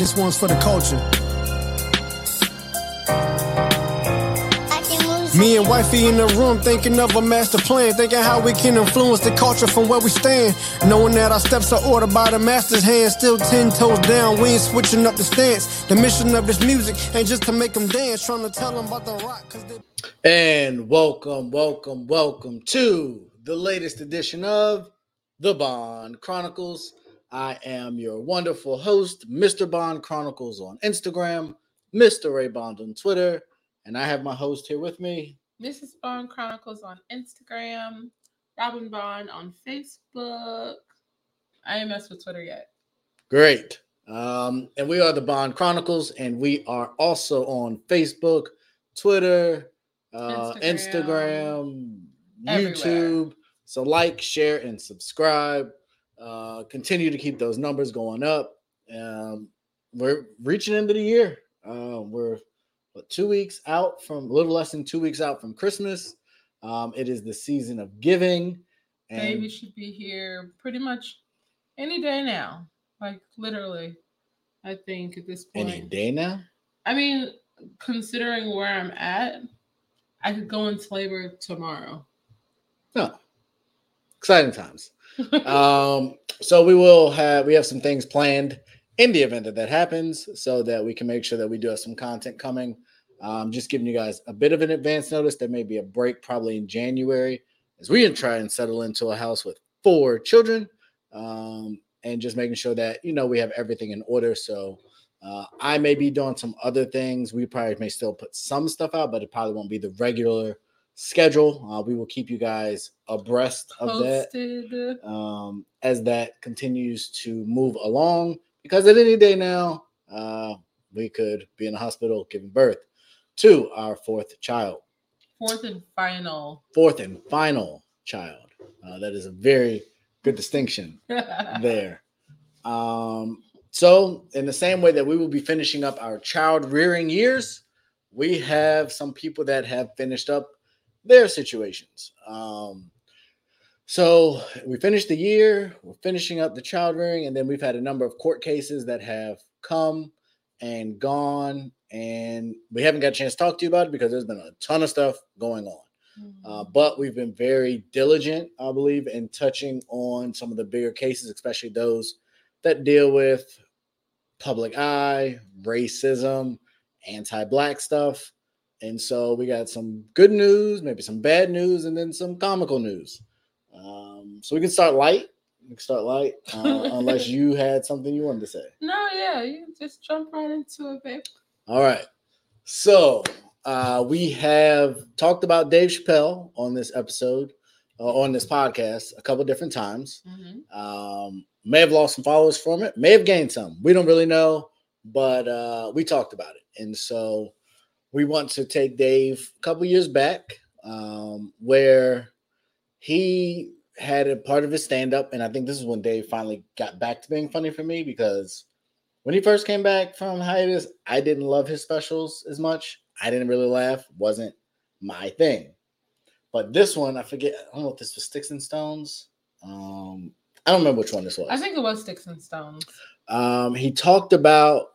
This one's for the culture. Me and wifey in the room thinking of a master plan, thinking how we can influence the culture from where we stand. Knowing that our steps are ordered by the master's hand, still ten toes down, we ain't switching up the stance. The mission of this music ain't just to make them dance, trying to tell them about the rock. Cause they- And welcome, welcome, welcome to the latest edition of the Bond Chronicles. I am your wonderful host, Mr. Bond Chronicles on Instagram, Mr. Ray Bond on Twitter, and I have my host here with me. Mrs. Bond Chronicles on Instagram, Robin Bond on Facebook. I ain't messed with Twitter yet. Great. Um, and we are the Bond Chronicles, and we are also on Facebook, Twitter, uh, Instagram, Instagram. YouTube. So like, share, and subscribe. Uh, continue to keep those numbers going up. Um, we're reaching into the year. Uh, we're what, two weeks out from a little less than two weeks out from Christmas. Um, it is the season of giving. And Baby should be here pretty much any day now. Like literally, I think at this point. any day now. I mean, considering where I'm at, I could go into labor tomorrow. No. Exciting times. Um, so we will have we have some things planned in the event that that happens, so that we can make sure that we do have some content coming. Um, just giving you guys a bit of an advance notice. There may be a break probably in January as we try and settle into a house with four children, um, and just making sure that you know we have everything in order. So uh, I may be doing some other things. We probably may still put some stuff out, but it probably won't be the regular schedule. Uh, we will keep you guys abreast of that um, as that continues to move along. Because at any day now, uh, we could be in the hospital giving birth to our fourth child, Fourth and final. fourth and final child. Uh, that is a very good distinction there. Um, so, in the same way that we will be finishing up our child rearing years, we have some people that have finished up their situations. Um, so, we finished the year, we're finishing up the child rearing, and then we've had a number of court cases that have come and gone, and we haven't got a chance to talk to you about it because there's been a ton of stuff going on. Uh, but we've been very diligent, I believe, in touching on some of the bigger cases, especially those that deal with public eye, racism, anti black stuff. And so we got some good news, maybe some bad news, and then some comical news. Um, so we can start light. We can start light, uh, unless you had something you wanted to say. no, yeah, you just jump right into it, babe. All right. So uh, we have talked about Dave Chappelle on this episode, uh, on this podcast, a couple different times. Mhm. Um, may have lost some followers from it, may have gained some. We don't really know, but uh, we talked about it. And so we want to take Dave a couple years back um, where he had a part of his stand up. And I think this is when Dave finally got back to being funny for me because when he first came back from hiatus, I didn't love his specials as much. I didn't really laugh, wasn't my thing. But this one, I forget, I don't know if this was Sticks and Stones. Um, I don't remember which one this was. I think it was Sticks and Stones. Um, he talked about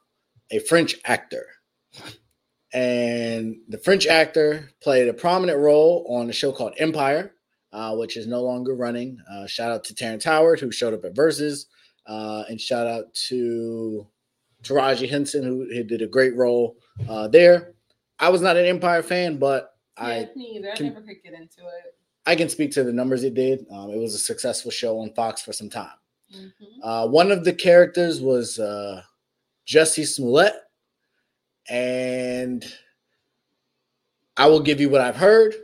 a French actor. And the French actor played a prominent role on a show called Empire, uh, which is no longer running. Uh, shout out to Terrence Howard, who showed up at Verzuz. Uh, and shout out to Taraji Henson, who, who did a great role uh, there. I was not an Empire fan, but I yeah. I can- never could get into it. I can speak to the numbers it did. Um, it was a successful show on Fox for some time. Mhm. Uh, one of the characters was uh, Jesse Smollett, and I will give you what I've heard.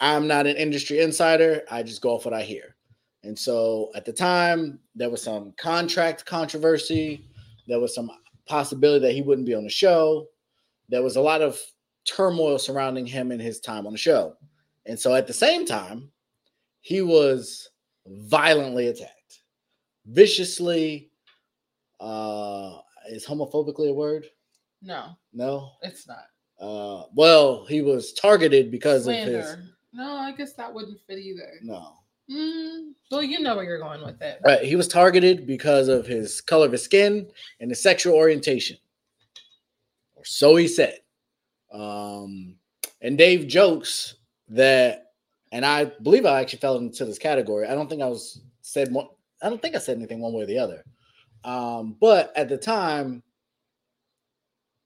I'm not an industry insider. I just go off what I hear. And so at the time, there was some contract controversy. There was some possibility that he wouldn't be on the show. There was a lot of turmoil surrounding him and his time on the show. And so at the same time, he was violently attacked, viciously. Uh, is homophobically a word? No, No. it's not. Uh, well, he was targeted because of his. No, I guess that wouldn't fit either. No. Mm, well, you know where you're going with it. Right. He was targeted because of his color of his skin and his sexual orientation. Or so he said. Um, and Dave jokes that, and I believe I actually fell into this category. I don't think I was said one, I don't think I said anything one way or the other. Um, but at the time,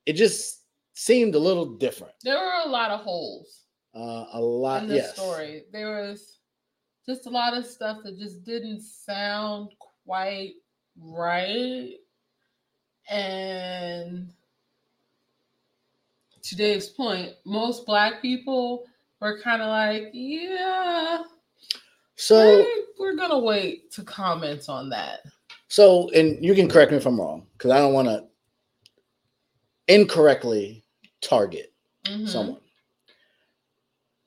it just seemed a little different. There were a lot of holes Uh, a lot, in the yes. story. There was just a lot of stuff that just didn't sound quite right. And to Dave's point, most black people were kind of like, yeah, So, we're, we're gonna wait to comment on that. so, and you can correct me if I'm wrong because I don't want to incorrectly target Mhm. someone.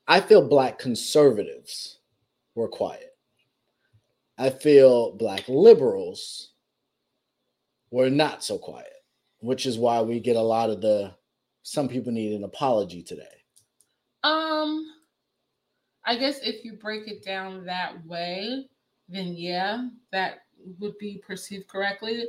I feel black conservatives were quiet. I feel black liberals were not so quiet, which is why we get a lot of the some people need an apology today. Um, I guess if you break it down that way, then yeah, that would be perceived correctly.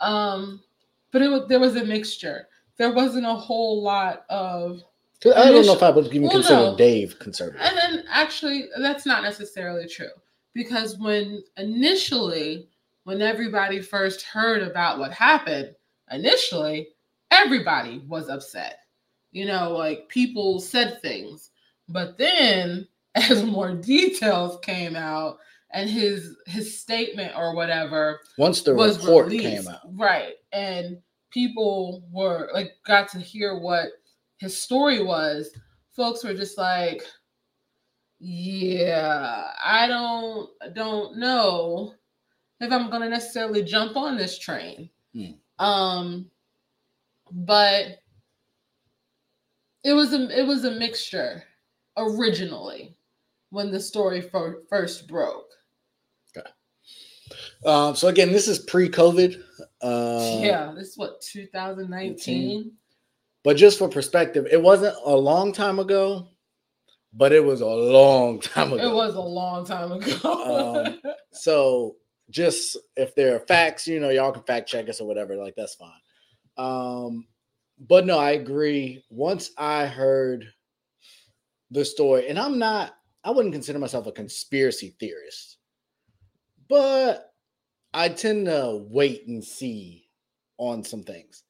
Um, but it was there was a mixture. There wasn't a whole lot of. I don't know if I would even Well, consider no. Dave conservative. And then actually, that's not necessarily true because when initially, when everybody first heard about what happened, initially, everybody was upset. You know, like people said things. But then, as more details came out and his his statement or whatever Once the report released, came out, right? And people were like got to hear what his story was. Folks were just like, "Yeah, I don't don't know if I'm gonna necessarily jump on this train." Hmm. Um, but it was a it was a mixture originally when the story fir- first broke. Um, so again, this is pre-COVID. Uh, yeah, this is what 2019. But just for perspective, it wasn't a long time ago, but it was a long time ago. It was a long time ago. Um, So just if there are facts, you know, y'all can fact check us or whatever, like that's fine. Um, but no, I agree. Once I heard the story, and I'm not, I wouldn't consider myself a conspiracy theorist, but I tend to wait and see on some things.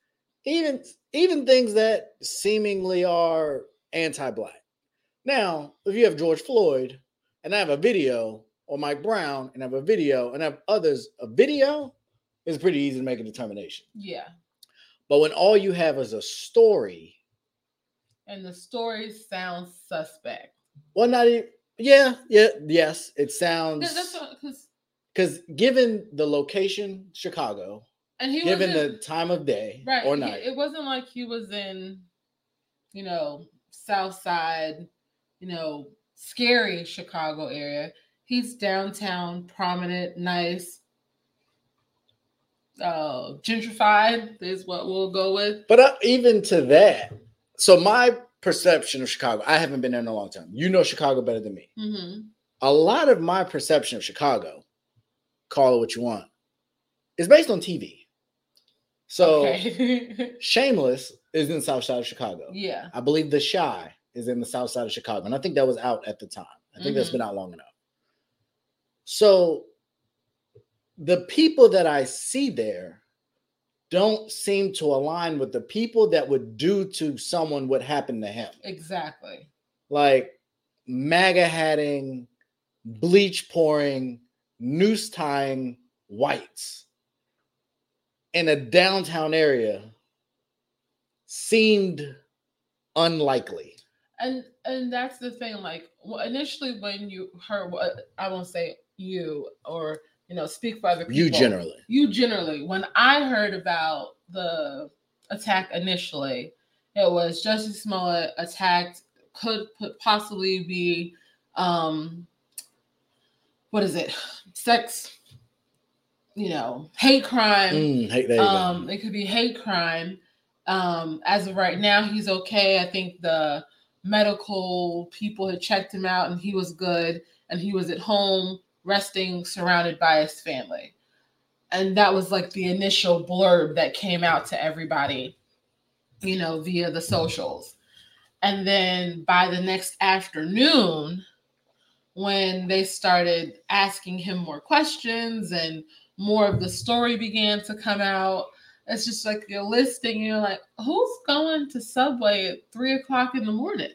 Even even things that seemingly are anti-black. Now, if you have George Floyd and I have a video, or Mike Brown and I have a video, and I have others, a video is pretty easy to make a determination. yeah. But when all you have is a story, And the story sounds suspect. well, not even, yeah, yeah, yes, it sounds that's because because given the location, Chicago, and he given the time of day right. or night, it wasn't like he was in, you know, South Side, you know, scary Chicago area. He's downtown, prominent, nice, uh, gentrified is what we'll go with. but uh, even to that, so my perception of Chicago, I haven't been there in a long time. You know Chicago better than me. hmm a lot of my perception of Chicago, call it what you want, It's based on TV. So okay. Shameless is in the south side of Chicago. yeah. I believe The Chi is in the south side of Chicago. And I think that was out at the time. I think that's Mhm. been out long enough. So the people that I see there don't seem to align with the people that would do to someone what happened to him. Exactly. Like MAGA hatting, bleach pouring, noose tying whites in a downtown area seemed unlikely. and and that's the thing like well, initially when you heard what i won't say you or you know speak for other people You generally. you generally when i heard about the attack initially it was Jussie Smollett attacked could put possibly be um what is it sex you know hate crime Mm, there um go. it could be hate crime um as of right now he's okay i think the medical people had checked him out and he was good and he was at home resting surrounded by his family. And that was like the initial blurb that came out to everybody, you know, via the socials. And then by the next afternoon, when they started asking him more questions and more of the story began to come out, it's just like you're listing, you're like, who's going to Subway at three o'clock in the morning?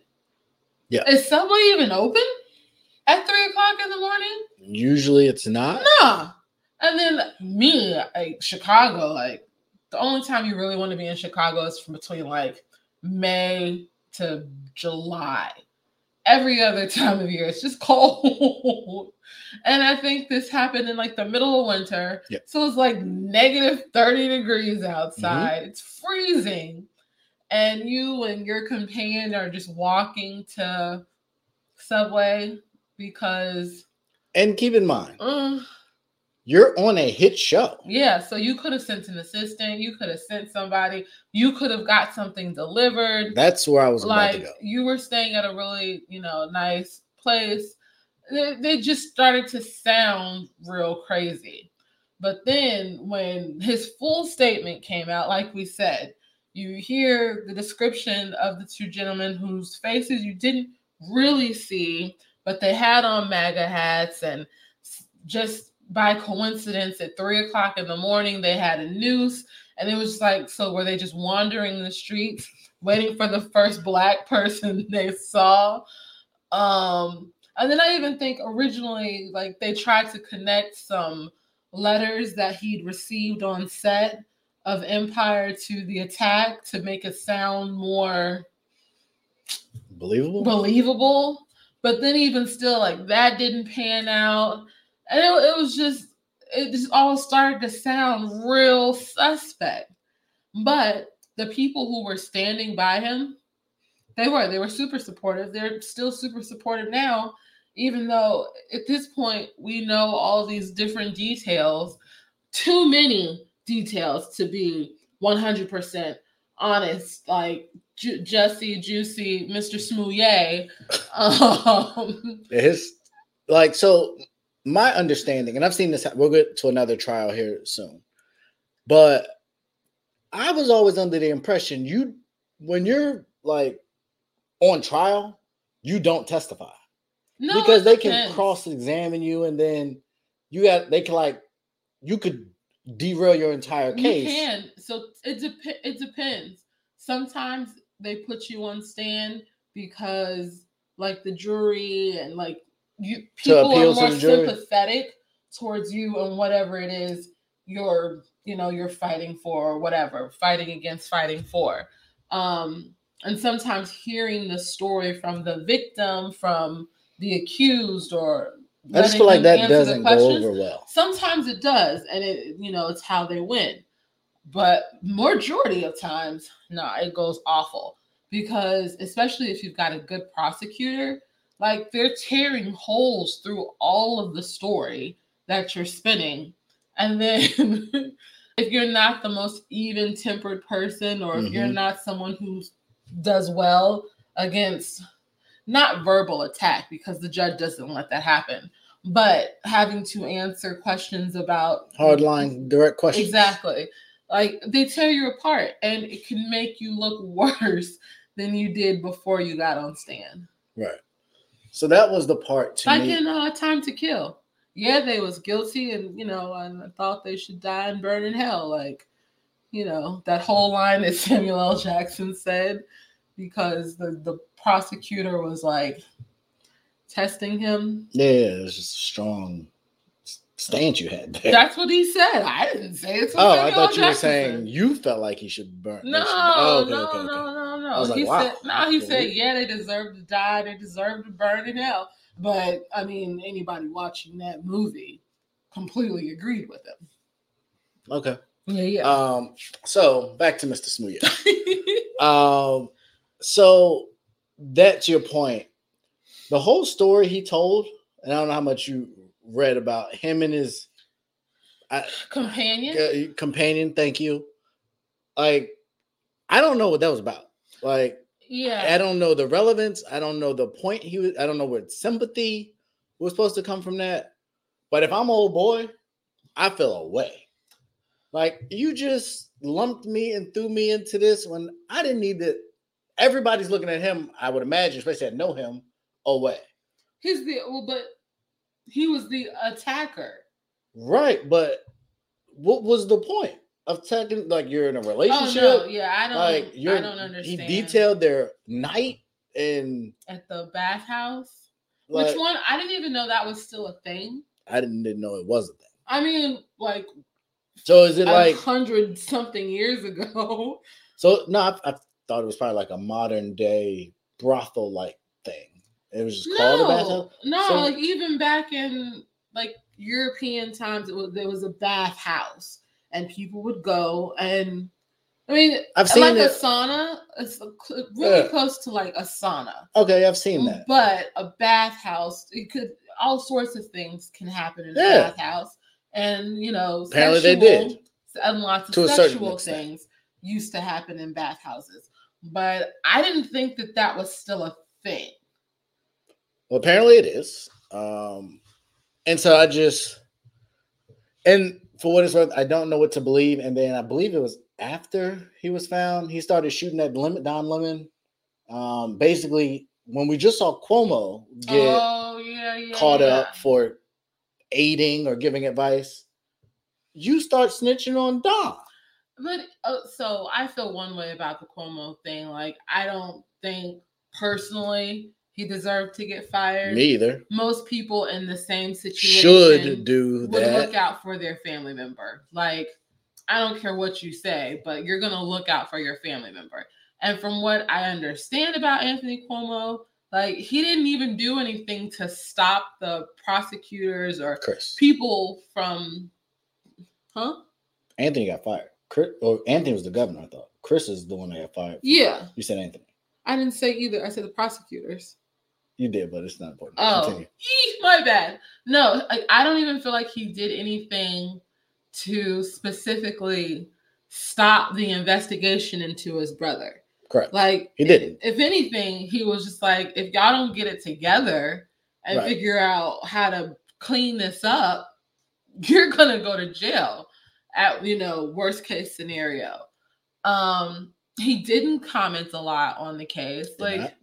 Yeah. Is Subway even open at three o'clock in the morning? Usually it's not. Nah. And then me, like Chicago, like the only time you really want to be in Chicago is from between like May to July. Every other time of year, it's just cold. and I think this happened in like the middle of winter. Yep. So it's like negative 30 degrees outside. It's freezing. And you and your companion are just walking to Subway because And keep in mind, uh, you're on a hit show. yeah, so you could have sent an assistant, you could have sent somebody, you could have got something delivered. That's where I was about to Like go. you were staying at a really, you know, nice place. They, they just started to sound real crazy. But then when his full statement came out, like we said, you hear the description of the two gentlemen whose faces you didn't really see, but they had on MAGA hats and just by coincidence at three o'clock in the morning they had a noose and it was like so were they just wandering the streets waiting for the first black person they saw um and then i even think originally like they tried to connect some letters that he'd received on set of empire to the attack to make it sound more Believable? believable. But then even still, like that didn't pan out. And it, it was just, it just all started to sound real suspect. But the people who were standing by him, they were, they were super supportive. They're still super supportive now, even though at this point we know all these different details, too many details to be 100% honest. Like Jesse, Juicy, Mr. Smouye. Um, His like so my understanding, and I've seen this. We'll get to another trial here soon, but I was always under the impression you, when you're like on trial, you don't testify no, because they can depends. cross examine you, and then you got they can like you could derail your entire case. You can. So it dep- it depends. Sometimes they put you on stand because like the jury and like you people are more sympathetic towards you and whatever it is you're you know you're fighting for or whatever fighting against fighting for. Um and sometimes hearing the story from the victim from the accused or I just feel like that doesn't go over well. sometimes it does and it you know it's how they win. But majority of times no it goes awful because especially if you've got a good prosecutor like they're tearing holes through all of the story that you're spinning and then if you're not the most even tempered person or if you're Mhm. not someone who does well against not verbal attack because the judge doesn't let that happen but having to answer questions about Hardline, direct questions. exactly like they tear you apart and it can make you look worse than you did before you got on stand Right. So that was the part to like me. in uh, time to kill. Yeah they was guilty and you know and I thought they should die and burn in hell like you know that whole line that samuel l. Jackson said because the the prosecutor was like testing him. Yeah, it was just strong stance you had there. that's what he said i didn't say it oh, I Samuel thought you were saying you felt like he should burn. No, should- oh, okay, no, okay, okay. no, no, no. I was like, he wow. said, no, he said, yeah, they deserve to die. They deserve to burn in hell. But I mean, anybody watching that movie completely agreed with him. Okay. Yeah, yeah. Um. So back to Mr. Smoothie. Um, so that's your point. The whole story he told, and I don't know how much you read about him and his I, Companion. uh, companion. Thank you. Like, I don't know what that was about. Like, yeah, I don't know the relevance. I don't know the point. He was. I don't know what sympathy was supposed to come from that. But if I'm old boy, I feel away. Like you just lumped me and threw me into this when I didn't need to. Everybody's looking at him, I would imagine, especially I know him, away. He's the well, but he was the attacker. Right, but what was the point of taking like you're in a relationship? Oh no, yeah, I don't. like you're I don't understand. he detailed their night and at the bathhouse. like Which one? I didn't even know that was still a thing. I didn't, didn't know it was a thing. I mean, like So is it like hundred something years ago. so no, I, I thought it was probably like a modern day brothel like. It was just called a No, no, So- like even back in like European times, it was there was a bathhouse, and people would go and. I mean, I've seen like a sauna. It's really Yeah. close to like a sauna. Okay, I've seen that. But a bathhouse, it could all sorts of things can happen in a bathhouse, and you know, Apparently they did. and lots of To sexual things used to happen in bathhouses. But I didn't think that that was still a thing. Well, apparently it is. Um, and so I just, and for what it's worth, I don't know what to believe. And then I believe it was after he was found, he started shooting at Lemon, Don Lemon. Um, basically, when we just saw Cuomo get oh yeah, yeah. caught yeah. up for aiding or giving advice, you start snitching on Don. But uh, so I feel one way about the Cuomo thing. Like I don't think personally he deserved to get fired. Me either. Most people in the same situation Should do would look out for their family member. Like, I don't care what you say, but you're gonna look out for your family member. And from what I understand about Anthony Cuomo, like he didn't even do anything to stop the prosecutors or Chris. people from huh? Anthony got fired. Chris, or Anthony was the governor, I thought. Chris is the one that got fired. Yeah. You said Anthony. I didn't say either. I said the prosecutors. You did, but it's not important. Oh, Continue. my bad. No, like, I don't even feel like he did anything to specifically stop the investigation into his brother. Correct. Like He didn't. If anything, he was just like, if y'all don't get it together and Right. figure out how to clean this up, you're gonna go to jail. At you know, worst case scenario. Um, he didn't comment a lot on the case. Did Like not.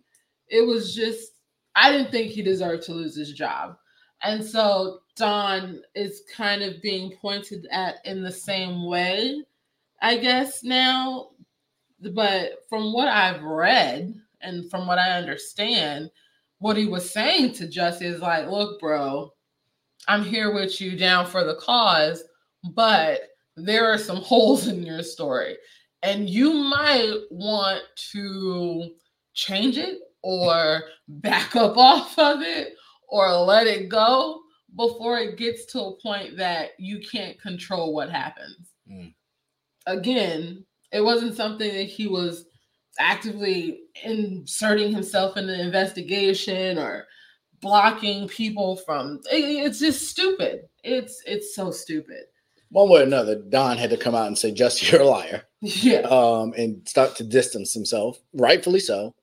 it was just I didn't think he deserved to lose his job. And so Don is kind of being pointed at in the same way, I guess now. But from what I've read and from what I understand, what he was saying to Jussie is like, look, bro, I'm here with you down for the cause, but there are some holes in your story. And you might want to change it or back up off of it or let it go before it gets to a point that you can't control what happens. Mm. Again, it wasn't something that he was actively inserting himself in the investigation or blocking people from it- it's just stupid it's it's so stupid One way or another, Don had to come out and say, "Just you're a liar," yeah um, and start to distance himself, rightfully so.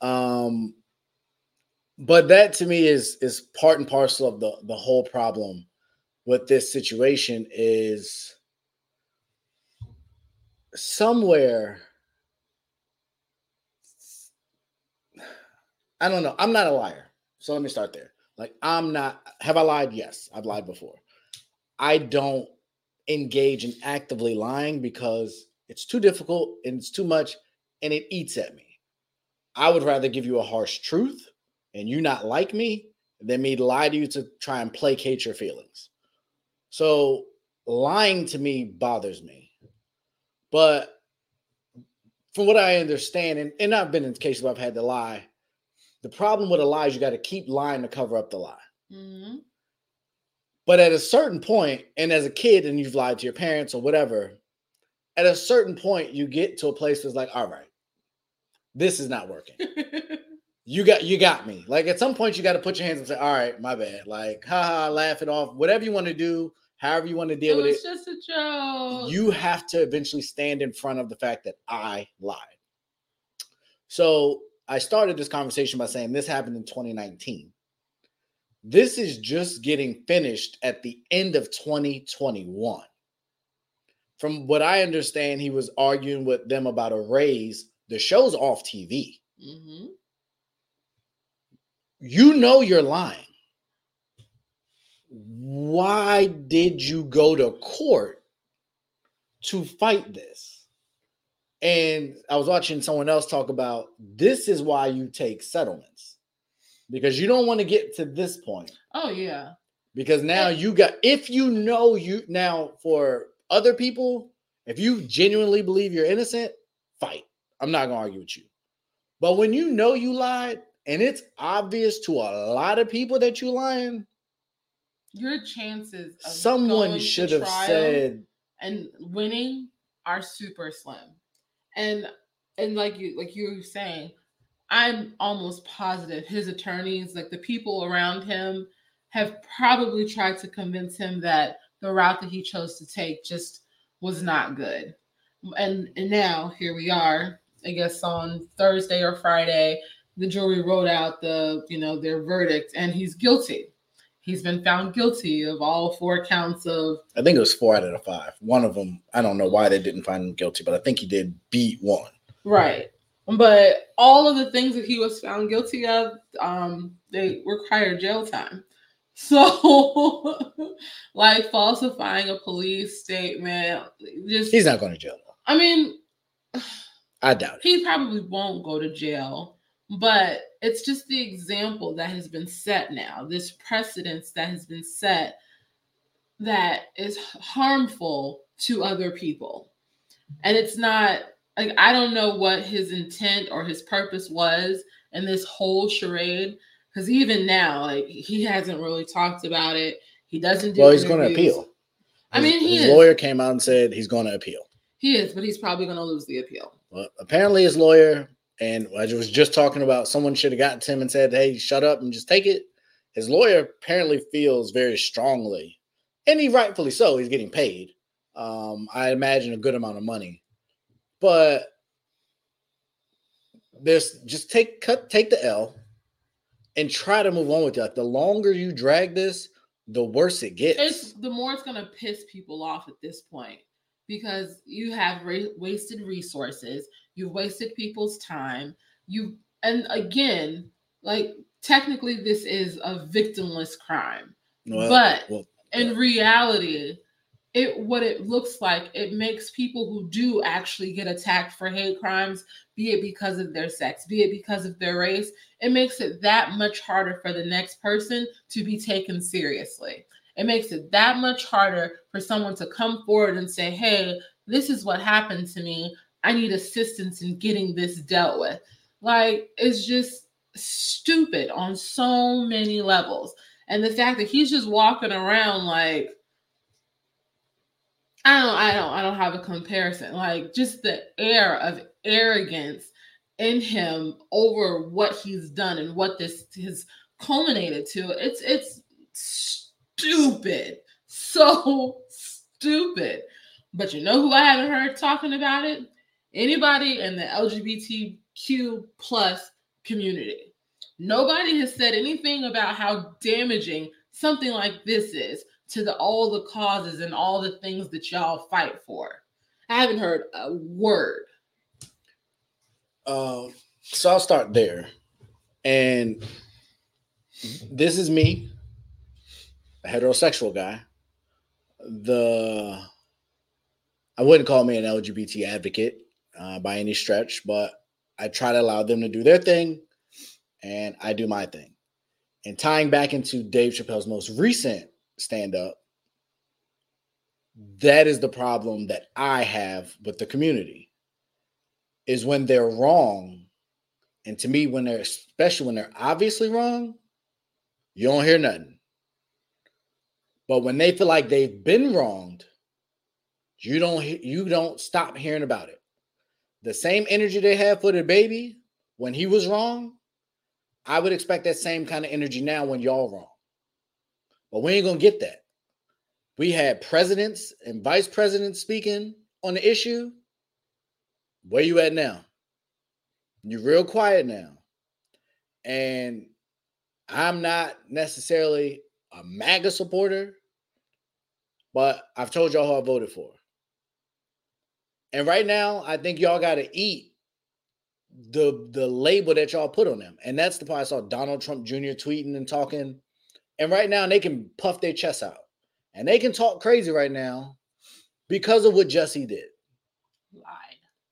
Um, but that to me is is part and parcel of the the whole problem with this situation is somewhere I don't know. I'm not a liar. So let me start there. Like I'm not have I lied? Yes, I've lied before. I don't engage in actively lying because it's too difficult and it's too much and it eats at me. I would rather give you a harsh truth and you not like me than me lie to you to try and placate your feelings. So lying to me bothers me. But from what I understand, and, and I've been in cases where I've had to lie, the problem with a lie is you got to keep lying to cover up the lie. Mhm. But at a certain point, and as a kid, and you've lied to your parents or whatever, at a certain point, you get to a place that's like, all right, this is not working. You got you got me. Like at some point, you got to put your hands up and say, all right, my bad. Like, haha, laugh it off. Whatever you want to do, however you want to it deal with it. was just a joke you have to eventually stand in front of the fact that I lied. So I started this conversation by saying this happened in 2019. This is just getting finished at the end of 2021. From what I understand, he was arguing with them about a raise. The show's off TV. Mm-hmm. You know you're lying. Why did you go to court to fight this? And I was watching someone else talk about this is why you take settlements because you don't want to get to this point. Oh yeah. Because now you got if you know you now for other people, if you genuinely believe you're innocent, fight. I'm not gonna argue with you. But when you know you lied and it's obvious to a lot of people that you're lying, Your chances of someone should have said, and winning are super slim. And and like you like you were saying, I'm almost positive his attorneys, like the people around him, have probably tried to convince him that the route that he chose to take just was not good. And and now here we are, I guess on Thursday or Friday, the jury wrote out the, you know, their verdict and he's guilty. He's been found guilty of all four counts of I think it was four out of the five. One of them, I don't know why they didn't find him guilty, but I think he did beat one. Right. But all of the things that he was found guilty of, um, they require jail time. So, like falsifying a police statement, just He's not going to jail though. I mean, I doubt it. he probably won't go to jail, but it's just the example that has been set now, this precedence that has been set that is harmful to other people. And it's not like I don't know what his intent or his purpose was in this whole charade. Because even now, like he hasn't really talked about it. He doesn't do Well, he's going to appeal. I mean, His- he his is. lawyer came out and said he's going to appeal. He is, but he's probably going to lose the appeal. Well, apparently his lawyer, and I was just talking about someone should have gotten to him and said, Hey, shut up and just take it. His lawyer apparently feels very strongly, and he rightfully so, he's getting paid. Um, I imagine a good amount of money. But there's just take cut take the L and try to move on with it. Like the longer you drag this, the worse it gets. it's the more it's to piss people off at this point because you have ra- wasted resources you've wasted people's time you and again like technically this is a victimless crime Well, but well, in reality it what it looks like it makes people who do actually get attacked for hate crimes be it because of their sex be it because of their race it makes it that much harder for the next person to be taken seriously it makes it that much harder for someone to come forward and say hey this is what happened to me i need assistance in getting this dealt with like it's just stupid on so many levels and the fact that he's just walking around like I don't I don't I don't have a comparison. Like just the air of arrogance in him over what he's done and what this has culminated to. It's it's stupid. So stupid. But you know who I haven't heard talking about it? Anybody in the LGBTQ plus community. Nobody has said anything about how damaging something like this is to the all the causes and all the things that y'all fight for. I haven't heard a word. Um, so I'll start there. And this is me, a heterosexual guy. The I wouldn't call me an LGBT advocate uh, by any stretch, but I try to allow them to do their thing, and I do my thing. And tying back into Dave Chappelle's most recent stand up, that is the problem that I have with the community is when they're wrong. And to me, when they're especially when they're obviously wrong, you don't hear nothing. But when they feel like they've been wronged, you don't you don't stop hearing about it. The same energy they had for the baby when he was wrong, I would expect that same kind of energy now when y'all wrong. But we ain't gonna get that. We had presidents and vice presidents speaking on the issue. Where you at now? You're real quiet now. And I'm not necessarily a MAGA supporter, but I've told y'all who I voted for. And right now, I think y'all got to eat the the label that y'all put on them. And that's the part I saw Donald Trump Jr. tweeting and talking. And right now, they can puff their chests out and they can talk crazy right now because of what Jesse did. Lied.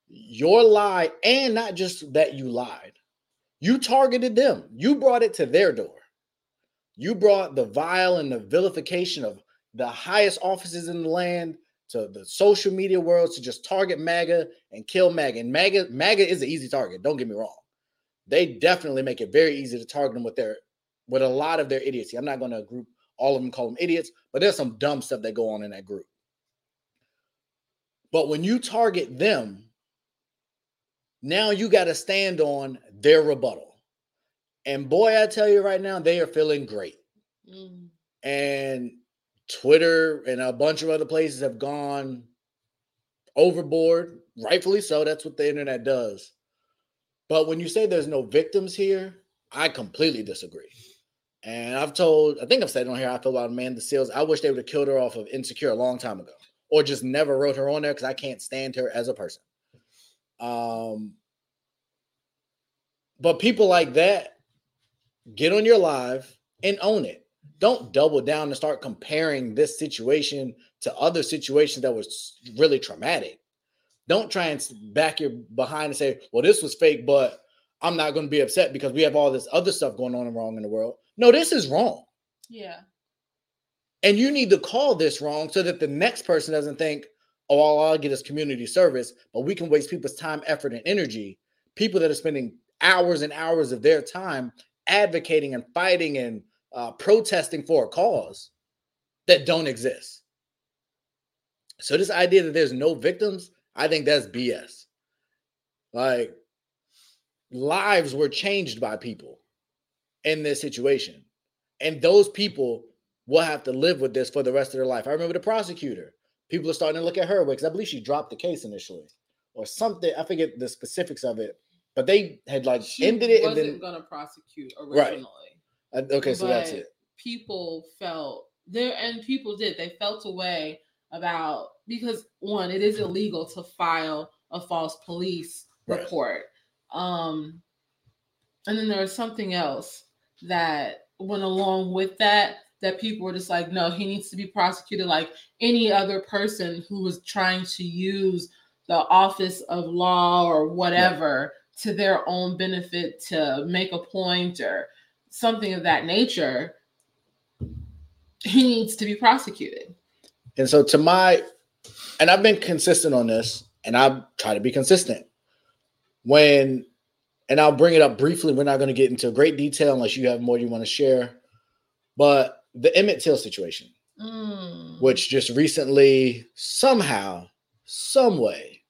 Your lie, and not just that you lied, you targeted them. You brought it to their door. You brought the vile and the vilification of the highest offices in the land to the social media world to just target MAGA and kill MAGA. And MAGA, MAGA is an easy target. Don't get me wrong. They definitely make it very easy to target them with their with a lot of their idiocy. I'm not going to group all of them, call them idiots, but there's some dumb stuff that go on in that group. But when you target them, now you got to stand on their rebuttal. And boy, I tell you right now, they are feeling great. Mm. And Twitter and a bunch of other places have gone overboard, rightfully so. That's what the internet does. But when you say there's no victims here, I completely disagree. And I've told, I think I've said on here, I feel about Amanda Seales. I wish they would have killed her off of Insecure a long time ago, or just never wrote her on there because I can't stand her as a person. Um, but people like that get on your live and own it. Don't double down and start comparing this situation to other situations that was really traumatic. Don't try and back your behind and say, well, this was fake, but I'm not going to be upset because we have all this other stuff going on and wrong in the world. No, this is wrong. Yeah. And you need to call this wrong so that the next person doesn't think, oh, all I'll get is community service, but we can waste people's time, effort, and energy. People that are spending hours and hours of their time advocating and fighting and uh, protesting for a cause that don't exist. So this idea that there's no victims, I think that's BS. Like lives were changed by people in this situation. And those people will have to live with this for the rest of their life. I remember the prosecutor. People are starting to look at her because I believe she dropped the case initially or something. I forget the specifics of it, but they had like she ended it wasn't and then going to prosecute originally. Right. Uh, okay, so but that's it. People felt there, and people did. They felt a way about because one, it is illegal to file a false police Right. report. Um, and then there was something else that went along with that that people were just like, no, he needs to be prosecuted like any other person who was trying to use the office of law or whatever to their own benefit to make a point or something of that nature. He needs to be prosecuted. And so to my and I've been consistent on this and I try to be consistent. When and I'll bring it up briefly. We're not going to get into great detail unless you have more you want to share. But the Emmett Till situation, Mm. which just recently, somehow, some way,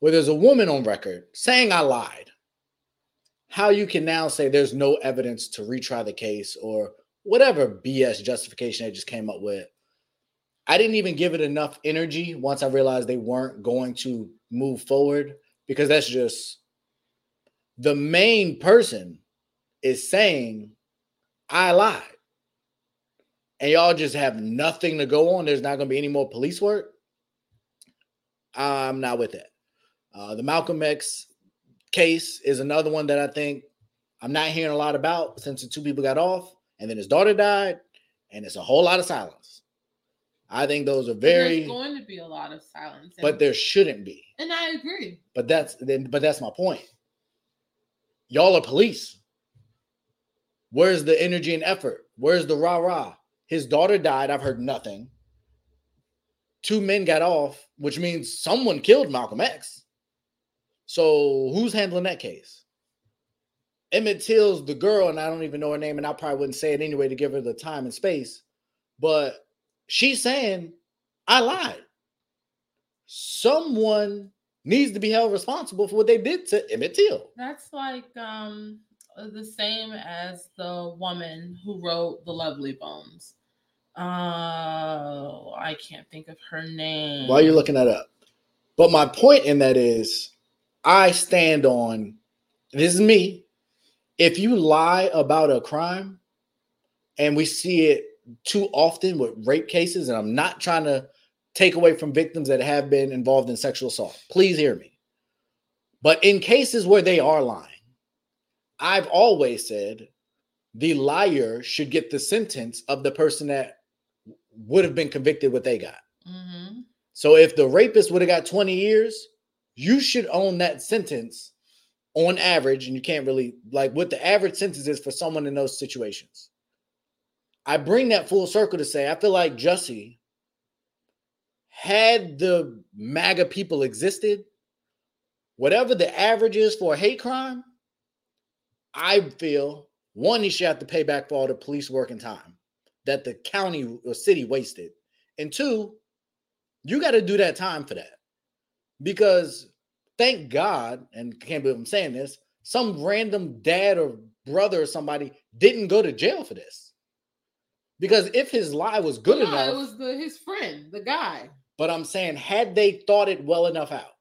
where there's a woman on record saying I lied. How you can now say there's no evidence to retry the case or whatever BS justification they just came up with. I didn't even give it enough energy once I realized they weren't going to move forward because that's just the main person is saying I lied. And y'all just have nothing to go on. There's not going to be any more police work. I'm not with it. Uh, the Malcolm X case is another one that I think I'm not hearing a lot about since the two people got off and then his daughter died, and it's a whole lot of silence. I think those are very, There's going to be a lot of silence. but there shouldn't be. and I agree. But that's then, but that's my point. Y'all are police. Where's the energy and effort? Where's the rah rah? His daughter died. I've heard nothing. Two men got off, which means someone killed Malcolm X. So who's handling that case? Emmett Till's the girl, and I don't even know her name, and I probably wouldn't say it anyway to give her the time and space. But she's saying, I lied. Someone needs to be held responsible for what they did to Emmett Till. That's like um the same as the woman who wrote The Lovely Bones. Uh, I can't think of her name. While you're looking that up. But my point in that is, I stand on this is me. If you lie about a crime, and we see it too often with rape cases. And I'm not trying to take away from victims that have been involved in sexual assault. Please hear me. But in cases where they are lying, I've always said the liar should get the sentence of the person that would have been convicted what they got. Mm-hmm. So if the rapist would have got 20 years, you should own that sentence on average. And you can't really like what the average sentence is for someone in those situations. I bring that full circle to say I feel like Jussie, had the MAGA people existed, whatever the average is for a hate crime, I feel one, he should have to pay back for all the police work and time that the county or city wasted. And two, you got to do that time for that. Because thank God, and I can't believe I'm saying this, some random dad or brother or somebody didn't go to jail for this. Because if his lie was good no, enough, it was the his friend, the guy. but I'm saying, had they thought it well enough out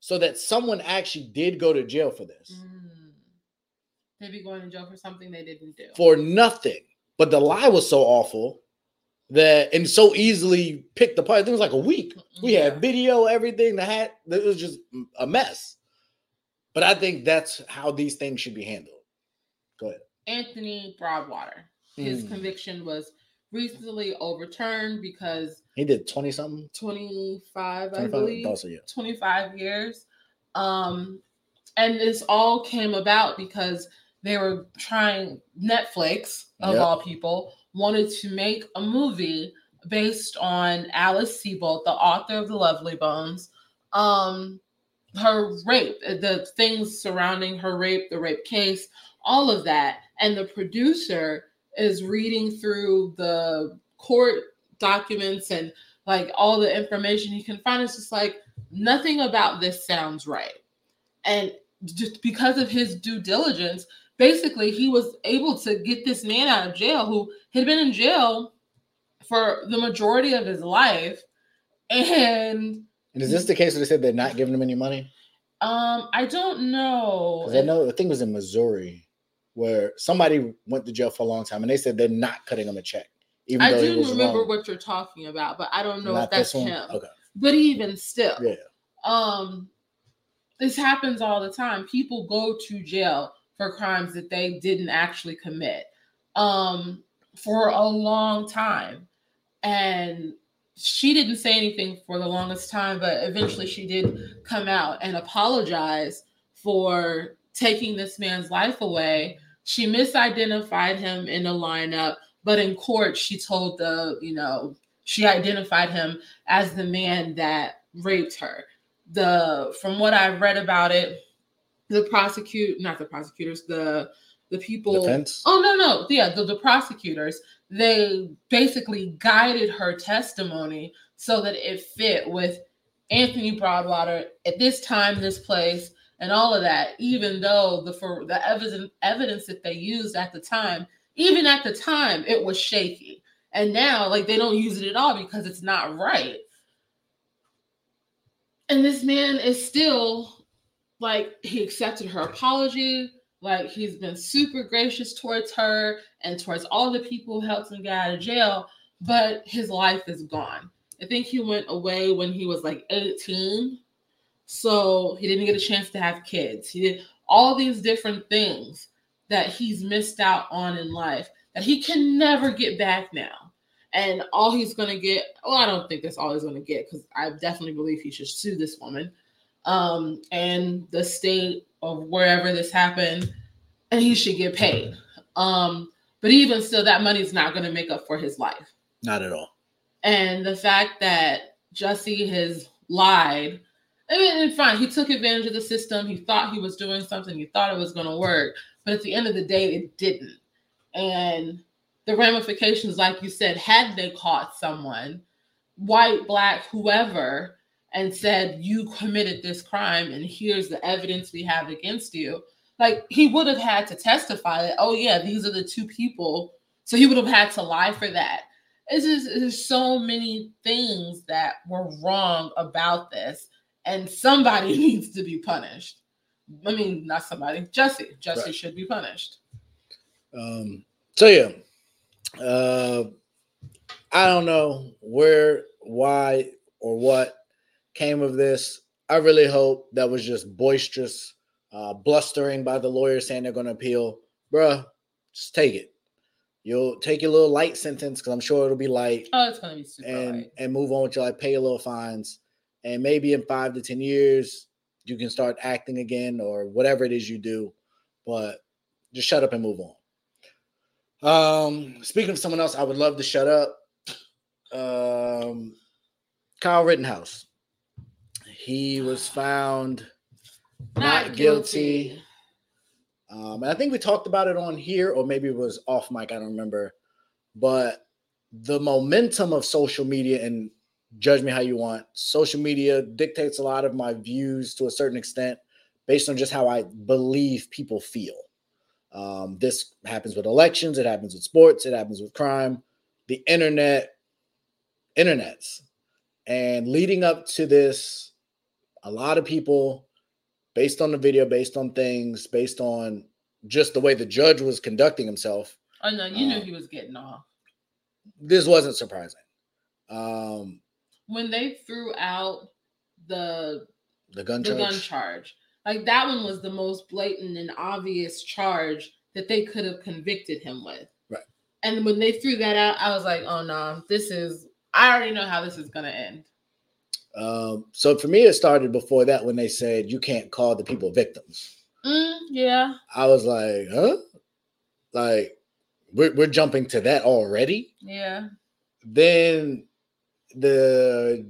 so that someone actually did go to jail for this Mm. They'd be going to jail for something they didn't do. for nothing, but the lie was so awful that and so easily picked apart. I think it was like a week. We Yeah. had video, everything. The hat, it was just a mess. But I think that's how these things should be handled. Go ahead. Anthony Broadwater. His Mm. conviction was recently overturned because He did 20 something. 25, I 25? believe. Also, yeah. 25 years. Um, and this all came about because they were trying, Netflix, of Yep. all people, wanted to make a movie based on Alice Sebold, the author of The Lovely Bones. Um, her rape, the things surrounding her rape, the rape case, all of that. And the producer is reading through the court documents and like all the information he can find. It's just like nothing about this sounds right. And just because of his due diligence, basically he was able to get this man out of jail who had been in jail for the majority of his life. And And is this the case where they said they're not giving him any money? um, I don't know. I know, the thing was in Missouri where somebody went to jail for a long time and they said they're not cutting him a check. Even I do remember wrong. what you're talking about, but I don't know Not if that's him. Okay. But even still, Yeah. um, this happens all the time. People go to jail for crimes that they didn't actually commit um, for a long time. And she didn't say anything for the longest time, but eventually she did come out and apologize for taking this man's life away. She misidentified him in the lineup, but in court, she told the, you know, she identified him as the man that raped her. The from what I've read about it, the prosecute not the prosecutors, the the people Defense? Oh no, no, yeah, the, the prosecutors, they basically guided her testimony so that it fit with Anthony Broadwater at this time, this place, and all of that, even though the for the evidence evidence that they used at the time, even at the time, it was shaky. And now, like they don't use it at all because it's not right. And this man is still like he accepted her apology. Like he's been super gracious towards her and towards all the people who helped him get out of jail, but his life is gone. I think he went away when he was like 18. So he didn't get a chance to have kids. He did all these different things that he's missed out on in life that he can never get back now. And all he's going to get, well, I don't think that's all he's going to get because I definitely believe he should sue this woman um, and the state of wherever this happened, and he should get paid. Um, but even still, that money is not going to make up for his life. Not at all. And the fact that Jussie has lied, I mean, fine, he took advantage of the system. He thought he was doing something, he thought it was going to work, but at the end of the day, it didn't. And the ramifications, like you said, had they caught someone, white, black, whoever, and said, You committed this crime, and here's the evidence we have against you, like he would have had to testify that, oh, yeah, these are the two people. So he would have had to lie for that. It's just there's so many things that were wrong about this, and somebody needs to be punished. I mean, not somebody, Jussie. Jussie Right. should be punished. Um, so yeah, Uh, I don't know where, why, or what came of this. I really hope that was just boisterous, uh, blustering by the lawyers saying they're going to appeal. Bruh, just take it. You'll take your little light sentence because I'm sure it'll be light. Oh, it's gonna be super and light. and move on with your life. Pay your little fines, and maybe in five to ten years you can start acting again or whatever it is you do. But just shut up and move on. Um, speaking of someone else, I would love to shut up. Um, Kyle Rittenhouse. He was found not, guilty. Um, and I think we talked about it on here, or maybe it was off mic. I don't remember. But the momentum of social media, and judge me how you want, social media dictates a lot of my views to a certain extent based on just how I believe people feel. Um, this happens with elections, it happens with sports, it happens with crime, the internet, internets. And leading up to this, a lot of people based on the video, based on things, based on just the way the judge was conducting himself, Oh no, you knew Um, he was getting off. this wasn't surprising. Um, When they threw out the the gun the charge. gun charge. Like that one was the most blatant and obvious charge that they could have convicted him with. Right. And when they threw that out, I was like, oh no, this is I already know how this is gonna end. Um, so for me, it started before that when they said you can't call the people victims. Mm, yeah. I was like, huh? Like, we're, we're jumping to that already. Yeah. Then the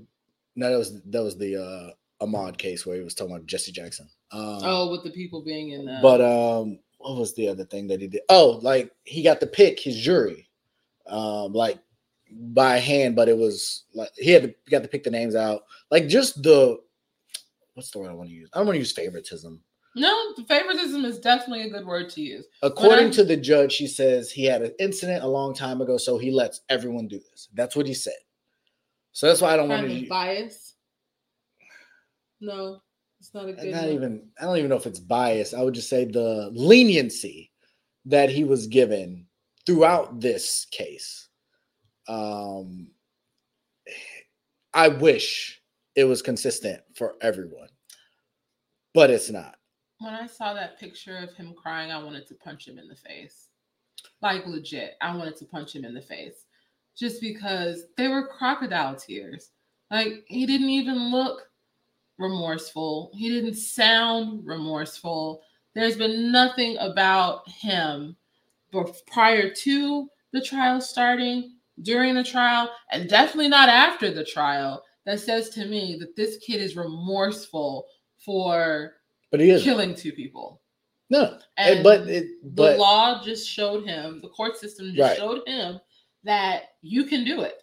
no, that was that was the uh Ahmaud case where he was talking about Jesse Jackson. Um, Oh, with the people being in the But um, what was the other thing that he did? Oh, like he got to pick his jury, um, like by hand, but it was like he had to he got to pick the names out. Like just the what's the word I want to use? I don't want to use favoritism. no, favoritism is definitely a good word to use. According I- to the judge, she says he had an incident a long time ago, so he lets everyone do this. That's what he said. So that's why I don't want to. of bias. No, it's not a good not one. even I don't even know if it's bias. I would just say the leniency that he was given throughout this case. Um I wish it was consistent for everyone. But it's not. when I saw that picture of him crying, I wanted to punch him in the face. Like legit, I wanted to punch him in the face just because they were crocodile tears. Like he didn't even look remorseful. He didn't sound remorseful. There's been nothing about him prior to the trial starting, during the trial, and definitely not after the trial that says to me that this kid is remorseful for But he is killing two people. no. And but it the law just showed him, the court system just Right. showed him that you can do it.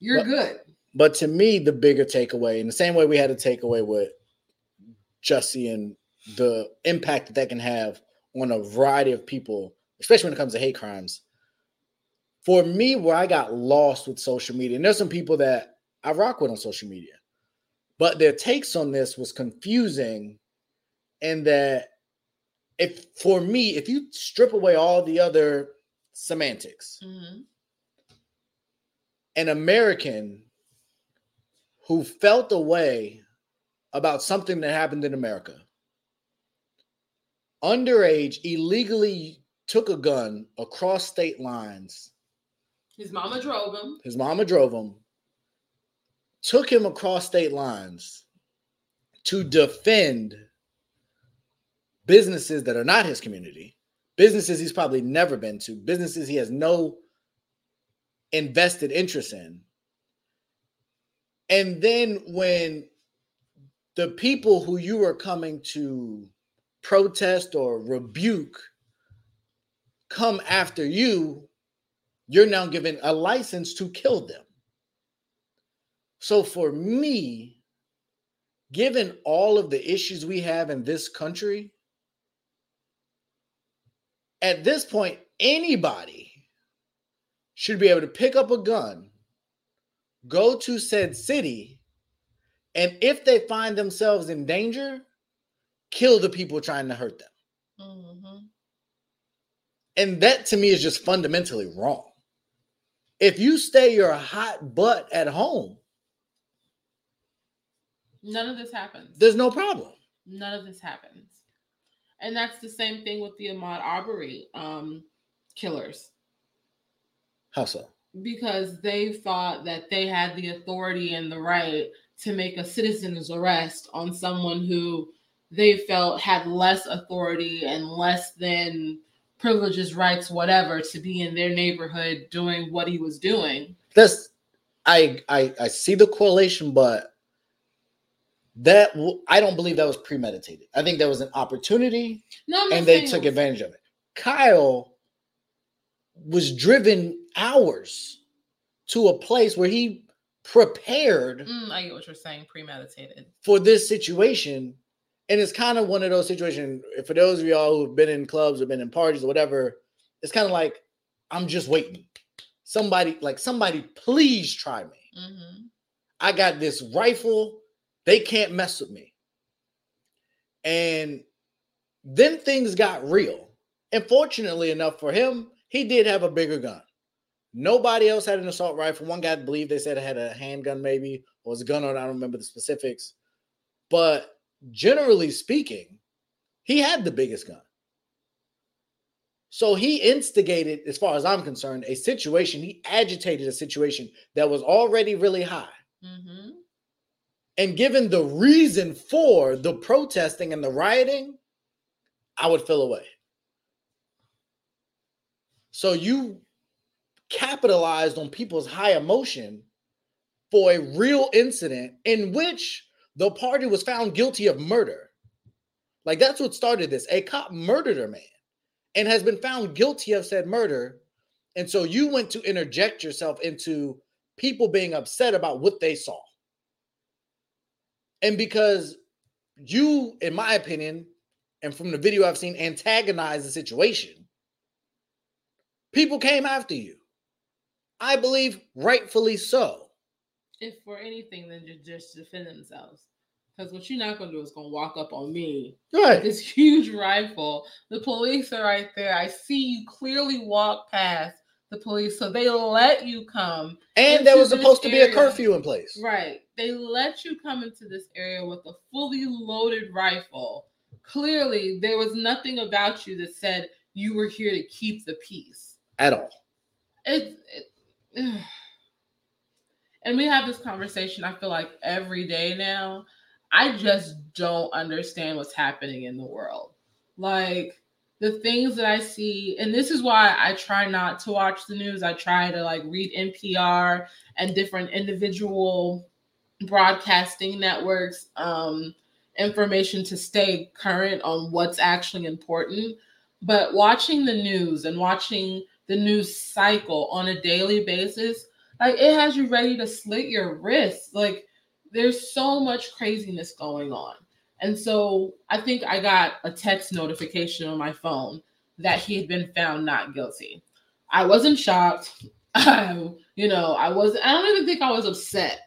You're But- good. But to me, the bigger takeaway, in the same way we had a takeaway with Jussie and the impact that that can have on a variety of people, especially when it comes to hate crimes. For me, where I got lost with social media, and there's some people that I rock with on social media, but their takes on this was confusing, and that if for me, if you strip away all the other semantics, Mhm. an American who felt a way about something that happened in America, underage, illegally took a gun across state lines. His mama drove him. His mama drove him, took him across state lines to defend businesses that are not his community, businesses he's probably never been to, businesses he has no invested interest in. And then when the people who you are coming to protest or rebuke come after you, you're now given a license to kill them. So for me, given all of the issues we have in this country, at this point, anybody should be able to pick up a gun, go to said city, and if they find themselves in danger, kill the people trying to hurt them. Mhm. And that to me is just fundamentally wrong. If you stay your hot butt at home, None of this happens. there's no problem. None of this happens. And that's the same thing with the Ahmaud Arbery um, killers How so? because they thought that they had the authority and the right to make a citizen's arrest on someone who they felt had less authority and less than privileges, rights, whatever, to be in their neighborhood doing what he was doing. That's I I I see the correlation, but that I don't believe that was premeditated. I think that was an opportunity No, and they took advantage of it. Kyle was driven hours to a place where he prepared Mm, I get what you're saying, premeditated. for this situation. And it's kind of one of those situations. For those of y'all who've been in clubs or been in parties or whatever, it's kind of like I'm just waiting. Somebody, like somebody, please try me. hmm I got this rifle. They can't mess with me. And then things got real. And fortunately enough for him, he did have a bigger gun. Nobody else had an assault rifle. One guy believed they said it had a handgun, maybe, or was a gun on. I don't remember the specifics. But generally speaking, he had the biggest gun. So he instigated, as far as I'm concerned, a situation. He agitated a situation that was already really high. hmm And given the reason for the protesting and the rioting, I would feel away. So you capitalized on people's high emotion for a real incident in which the party was found guilty of murder. Like that's what started this. A cop murdered a man and has been found guilty of said murder. And so you went to interject yourself into people being upset about what they saw. And because you, in my opinion, and from the video I've seen, antagonize the situation, people came after you. I believe rightfully so. If for anything, then ju- just defend themselves. Because what you're not going to do is going to walk up on me with Right. this huge rifle. The police are right there. I see you clearly walk past the police, so they let you come. And there was supposed to be a curfew in place. Right. They let you come into this area with a fully loaded rifle. Clearly, there was nothing about you that said you were here to keep the peace. At all. It, it and we have this conversation, I feel like every day now. I just don't understand what's happening in the world. Like the things that I see, and this is why I try not to watch the news. I try to like read NPR and different individual broadcasting networks um, information to stay current on what's actually important. But watching the news and watching the news cycle on a daily basis, like it has you ready to slit your wrists. Like there's so much craziness going on. And so I think I got a text notification on my phone that he had been found not guilty. I wasn't shocked. I, um, you know, I was I don't even think I was upset.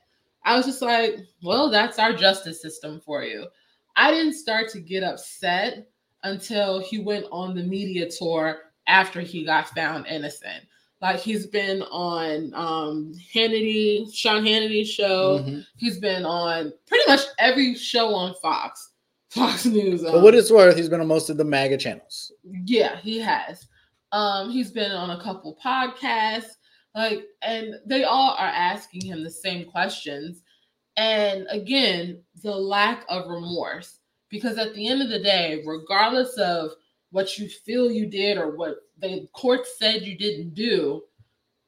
I was just like, well, that's our justice system for you. I didn't start to get upset until he went on the media tour after he got found innocent. Like he's been on um Hannity, Sean Hannity's show. Mhm. He's been on pretty much every show on Fox, Fox News. Um, what it's worth, he's been on most of the MAGA channels. yeah, he has. Um, he's been on a couple podcasts, like, and they all are asking him the same questions. And again, the lack of remorse. Because at the end of the day, regardless of what you feel you did or what the court said you didn't do,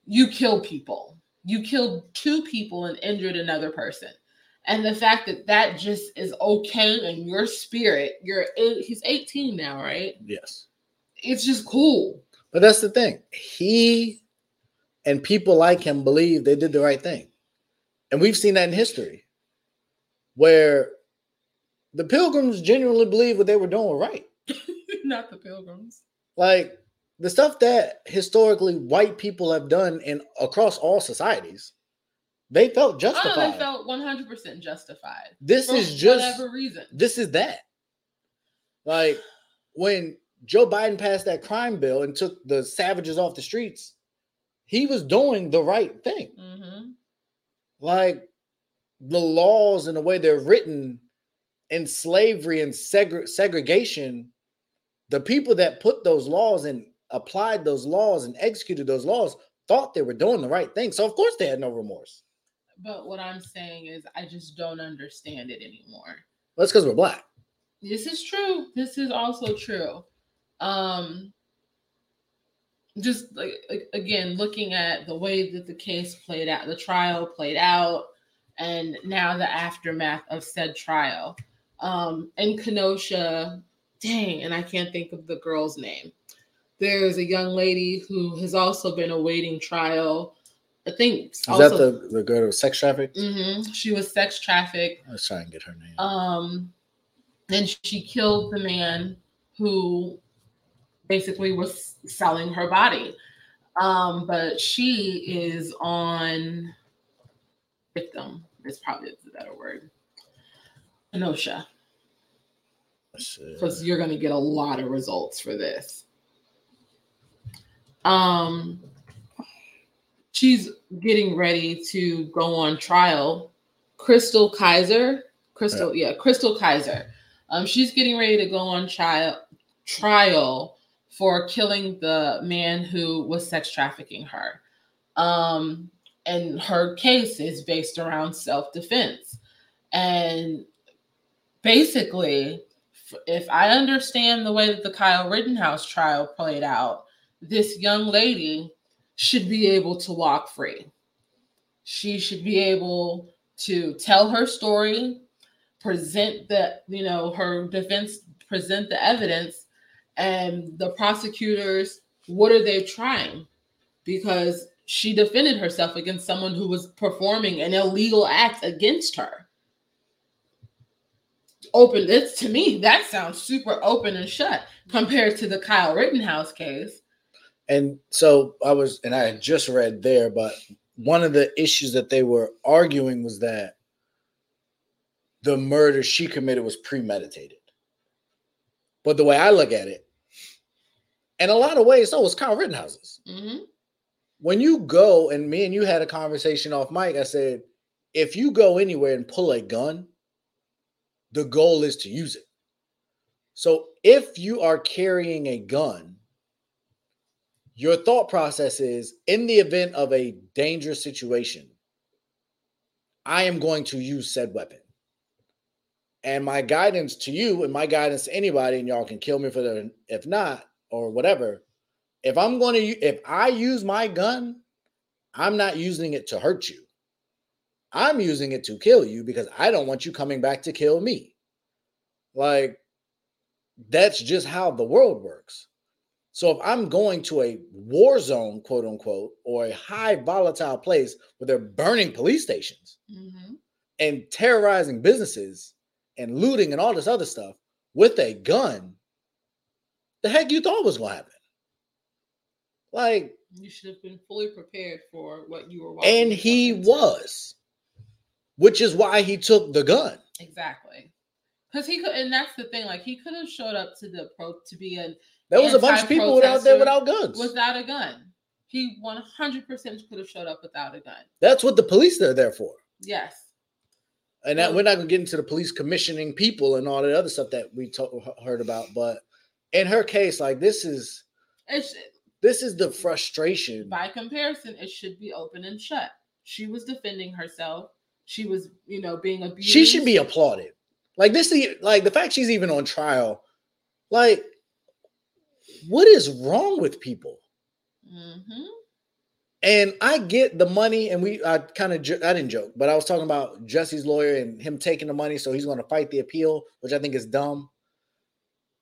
you killed people. You killed two people and injured another person. And the fact that that just is okay in your spirit, you're he's 18 now, right? Yes. It's just cool. But that's the thing. He and people like him believe they did the right thing. And we've seen that in history where the pilgrims genuinely believed what they were doing was right. Not the pilgrims. Like the stuff that historically white people have done in across all societies, they felt Oh, justified. they felt 100% justified. this is just whatever reason. this is that. Like when Joe Biden passed that crime bill and took the savages off the streets, he was doing the right thing. Mm-hmm. Like the laws and the way they're written in slavery and segre- segregation, the people that put those laws and applied those laws and executed those laws thought they were doing the right thing. So of course they had no remorse. But what I'm saying is, I just don't understand it anymore. That's because we're black. This is true. This is also true. Um, just like, like again, looking at the way that the case played out, the trial played out, and now the aftermath of said trial. Um, in Kenosha, dang, and I can't think of the girl's name. There's a young lady who has also been awaiting trial. I think Is also, that the, the girl who was sex trafficked? Mhm, she was sex trafficked Let's try and get her name. um and she killed the man who basically was selling her body um but she is on victim is probably the better word see. Because you're going to get a lot of results for this. Um she's getting ready to go on trial. Chrystul Kizer Chrystul yeah Chrystul Kizer. Um she's getting ready to go on trial trial for killing the man who was sex trafficking her. Um and her case is based around self-defense. And basically if i understand the way that the kyle rittenhouse trial played out this young lady should be able to walk free. She should be able to tell her story, present the, you know, her defense, present the evidence, and the prosecutors, what are they trying? Because she defended herself against someone who was performing an illegal act against her. Open, it's to me, that sounds super open and shut compared to the Kyle Rittenhouse case. And so I was, and I had just read there, but one of the issues that they were arguing was that the murder she committed was premeditated. But the way I look at it, in a lot of ways, so was Kyle Rittenhouse's. hmm When you go, and me and you had a conversation off mic, I said, if you go anywhere and pull a gun, the goal is to use it. So if you are carrying a gun, your thought process is in the event of a dangerous situation, I am going to use said weapon. And my guidance to you and my guidance to anybody, and y'all can kill me for the if not or whatever. If I'm going to, if I use my gun, I'm not using it to hurt you. I'm using it to kill you because I don't want you coming back to kill me. Like, that's just how the world works. So if I'm going to a war zone, quote unquote, or a high volatile place where they're burning police stations hmm and terrorizing businesses and looting and all this other stuff with a gun, the heck you thought was gonna happen? Like, You should have been fully prepared for what you were walking. and he was, which is why he took the gun. exactly because he could, and that's the thing. Like he could have showed up to the approach to be an There was a bunch of people out there without guns. without a gun. He one hundred percent could have showed up without a gun. That's what the police are there for. Yes. And that, we're not going to get into the police commissioning people and all that other stuff that we to- heard about. But in her case, like this is It's this is the frustration. by comparison, it should be open and shut. She was defending herself. She was, you know, being abused. She should be applauded. Like this, like the fact she's even on trial. Like, what is wrong with people? hmm And I get the money, and we I kind of I didn't joke, but I was talking about Jussie's lawyer and him taking the money, so he's going to fight the appeal, which I think is dumb.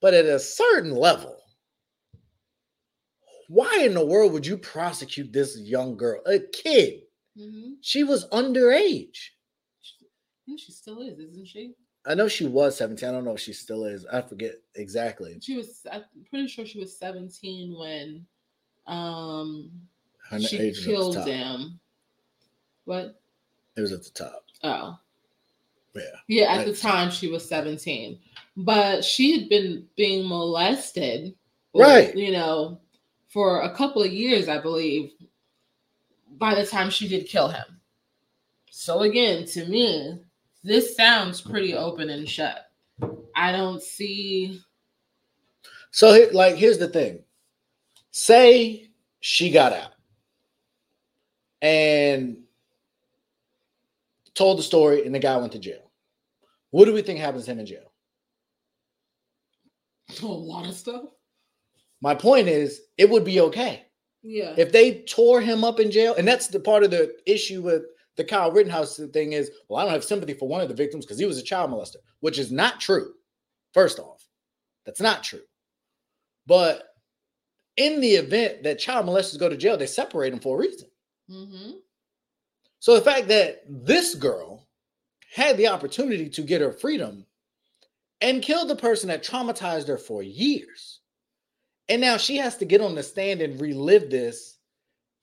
But at a certain level, why in the world would you prosecute this young girl, a kid? hmm She was underage. Think she still is, isn't she? I know she was 17. I don't know if she still is. I forget exactly. She was. I'm pretty sure she was 17 when, um, Her she age was at the killed him. What? It was at the top. Oh, Yeah. yeah. At the time, she was 17, but she had been being molested, or, Right. You know, for a couple of years, I believe. by the time she did kill him. So again, to me, this sounds pretty open and shut. I don't see. So, like, here's the thing say she got out and told the story, and the guy went to jail. What do we think happens to him in jail? A lot of stuff. My point is, it would be okay. Yeah. If they tore him up in jail, and that's the part of the issue with the Kyle Rittenhouse thing is, well, I don't have sympathy for one of the victims because he was a child molester, which is not true. First off, that's not true. But in the event that child molesters go to jail, they separate them for a reason. Mm-hmm. So the fact that this girl had the opportunity to get her freedom and killed the person that traumatized her for years. And now she has to get on the stand and relive this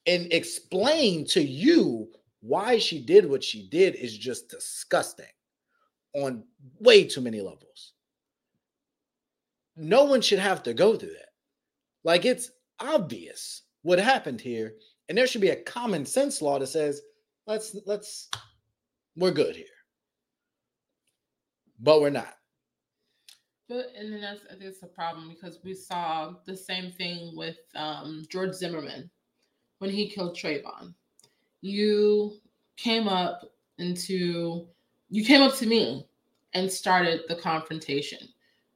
and explain to you why she did what she did is just disgusting on way too many levels. No one should have to go through that. Like it's obvious what happened here, and there should be a common sense law that says, let's let's we're good here. But we're not. But and then that's I think it's a problem because we saw the same thing with um, George Zimmerman when he killed Trayvon. You came up into you came up to me and started the confrontation.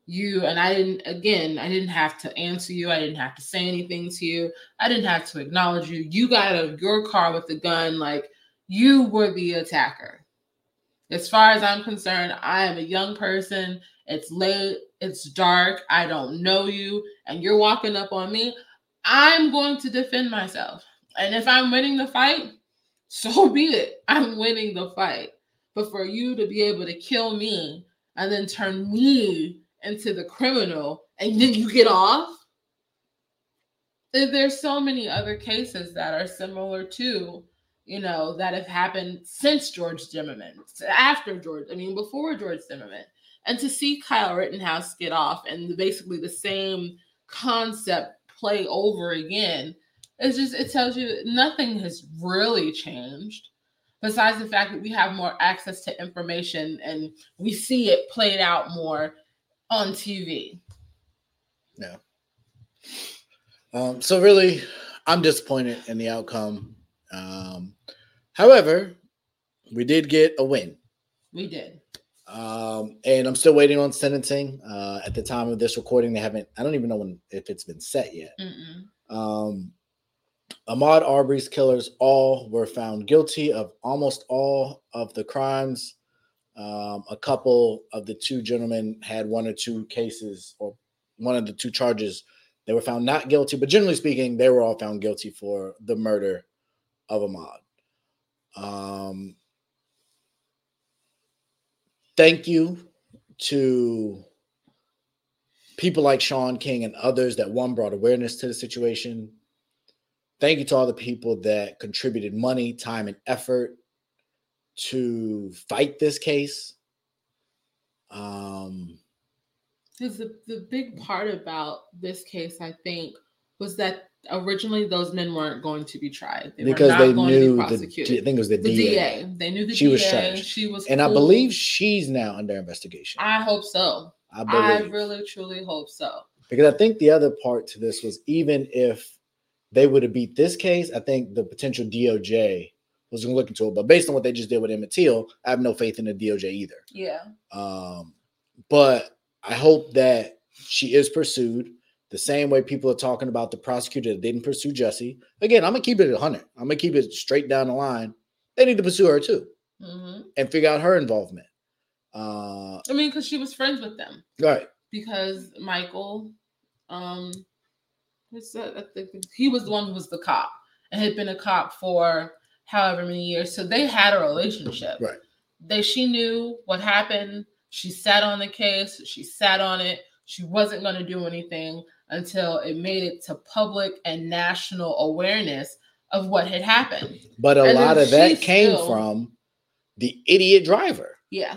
You and I didn't again, I didn't have to answer you, I didn't have to say anything to you, I didn't have to acknowledge you. You got out of your car with the gun, like you were the attacker. As far as I'm concerned, I am a young person. It's late, it's dark, I don't know you, and you're walking up on me. I'm going to defend myself. And if I'm winning the fight, so be it. I'm winning the fight. But for you to be able to kill me and then turn me into the criminal and then you get off, there's so many other cases that are similar to you know, that have happened since George Zimmerman, after George, I mean, before George Zimmerman. And to see Kyle Rittenhouse get off and basically the same concept play over again, it's just, it tells you nothing has really changed. Besides the fact that we have more access to information and we see it played out more on TV. Yeah. Um, so really, I'm disappointed in the outcome. Um, however, we did get a win. We did. Um, and I'm still waiting on sentencing. Uh, at the time of this recording, they haven't. I don't even know when if it's been set yet. Mm-mm. Um, Ahmaud Arbery's killers all were found guilty of almost all of the crimes. Um, a couple of the two gentlemen had one or two cases, or one of the two charges. They were found not guilty, but generally speaking, they were all found guilty for the murder of Ahmaud. Um, thank you to people like Shaun King and others that one brought awareness to the situation. Thank you to all the people that contributed money, time, and effort to fight this case. Um, Because the, the big part about this case, I think, was that originally those men weren't going to be tried. They because were not they going knew to be the. I think it was the, the DA. DA. They knew the She DA. was trashed. She was And I believe she's now under investigation. I hope so. I I really truly hope so. because I think the other part to this was even if they would have beat this case, I think the potential DOJ was going to look into it. But based on what they just did with Emmett Till, I have no faith in the DOJ either. Yeah. Um, but I hope that she is pursued the same way people are talking about the prosecutor that didn't pursue Jussie. Again, I'm gonna keep it at 100. I'm gonna keep it straight down the line. They need to pursue her too hmm and figure out her involvement. Uh, I mean, because she was friends with them. right. Because Michael, um, that? I think he was the one who was the cop and had been a cop for however many years. So they had a relationship. Right. They she knew what happened. She sat on the case. She sat on it. She wasn't going to do anything until it made it to public and national awareness of what had happened. But a And lot of that came still- from the idiot driver. Yeah.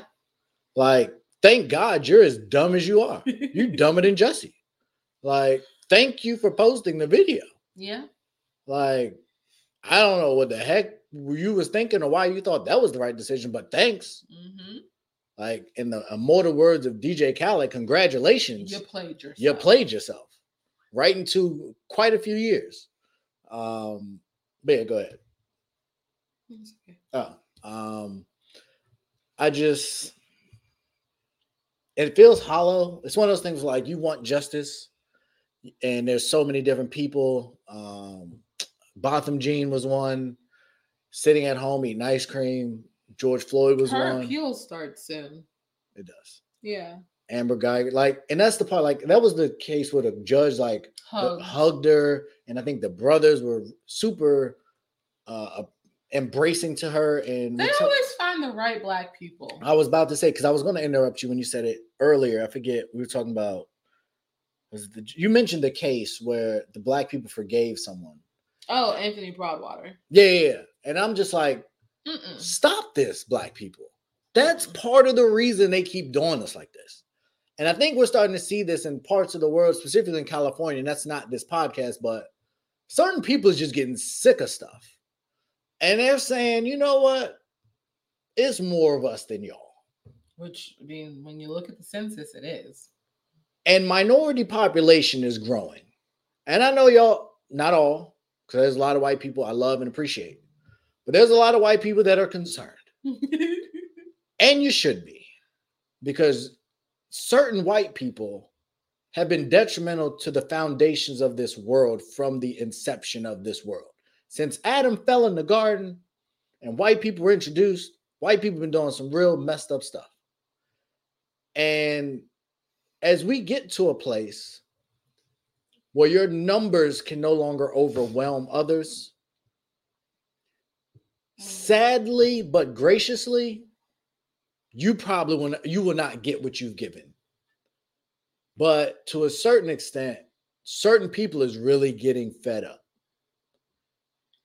Like, thank God you're as dumb as you are. You're dumber than Jussie. Like, thank you for posting the video. yeah. Like, I don't know what the heck you was thinking or why you thought that was the right decision, but thanks. hmm Like in the immortal words of DJ Khaled, congratulations. You played yourself. you played yourself right into quite a few years. Um, but yeah, go ahead. Okay. Oh, um, I just it feels hollow. It's one of those things like you want justice, and there's so many different people. Um, Botham Jean was one, sitting at home eating ice cream. George Floyd was Her one. appeal starts soon. It does. Yeah. Amber Guyger, like, and that's the part. Like, that was the case where the judge like Hug. hugged her, and I think the brothers were super uh embracing to her. And They always find the right black people. I was about to say because I was going to interrupt you when you said it earlier. I forget we were talking about. The, you mentioned the case where the black people forgave someone? Oh, Anthony Broadwater. Yeah, yeah. And I'm just like, Mm-mm. stop this, black people. That's part of the reason they keep doing us like this. And I think we're starting to see this in parts of the world, specifically in California. And that's not this podcast, but certain people is just getting sick of stuff. And they're saying, you know what? It's more of us than y'all. Which I mean, when you look at the census, it is. And minority population is growing. And I know y'all, not all, because there's a lot of white people I love and appreciate, but there's a lot of white people that are concerned, and you should be, because certain white people have been detrimental to the foundations of this world from the inception of this world. Since Adam fell in the garden and white people were introduced, white people have been doing some real messed up stuff. And as we get to a place where your numbers can no longer overwhelm others, sadly but graciously, you probably will not, you will not get what you've given. But to a certain extent, certain people is really getting fed up.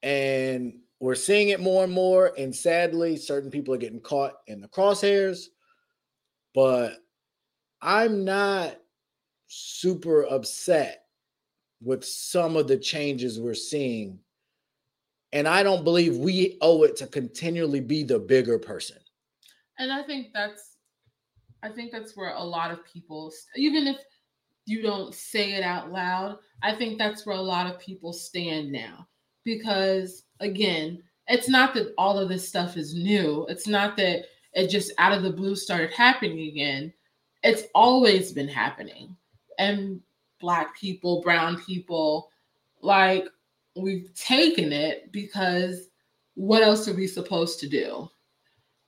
And we're seeing it more and more. And sadly, certain people are getting caught in the crosshairs. But I'm not super upset with some of the changes we're seeing. And I don't believe we owe it to continually be the bigger person. and I think that's, I think that's where a lot of people, even if you don't say it out loud, I think that's where a lot of people stand now. Because again, it's not that all of this stuff is new. It's not that it just out of the blue started happening again. It's always been happening. And black people, brown people, like we've taken it because what else are we supposed to do?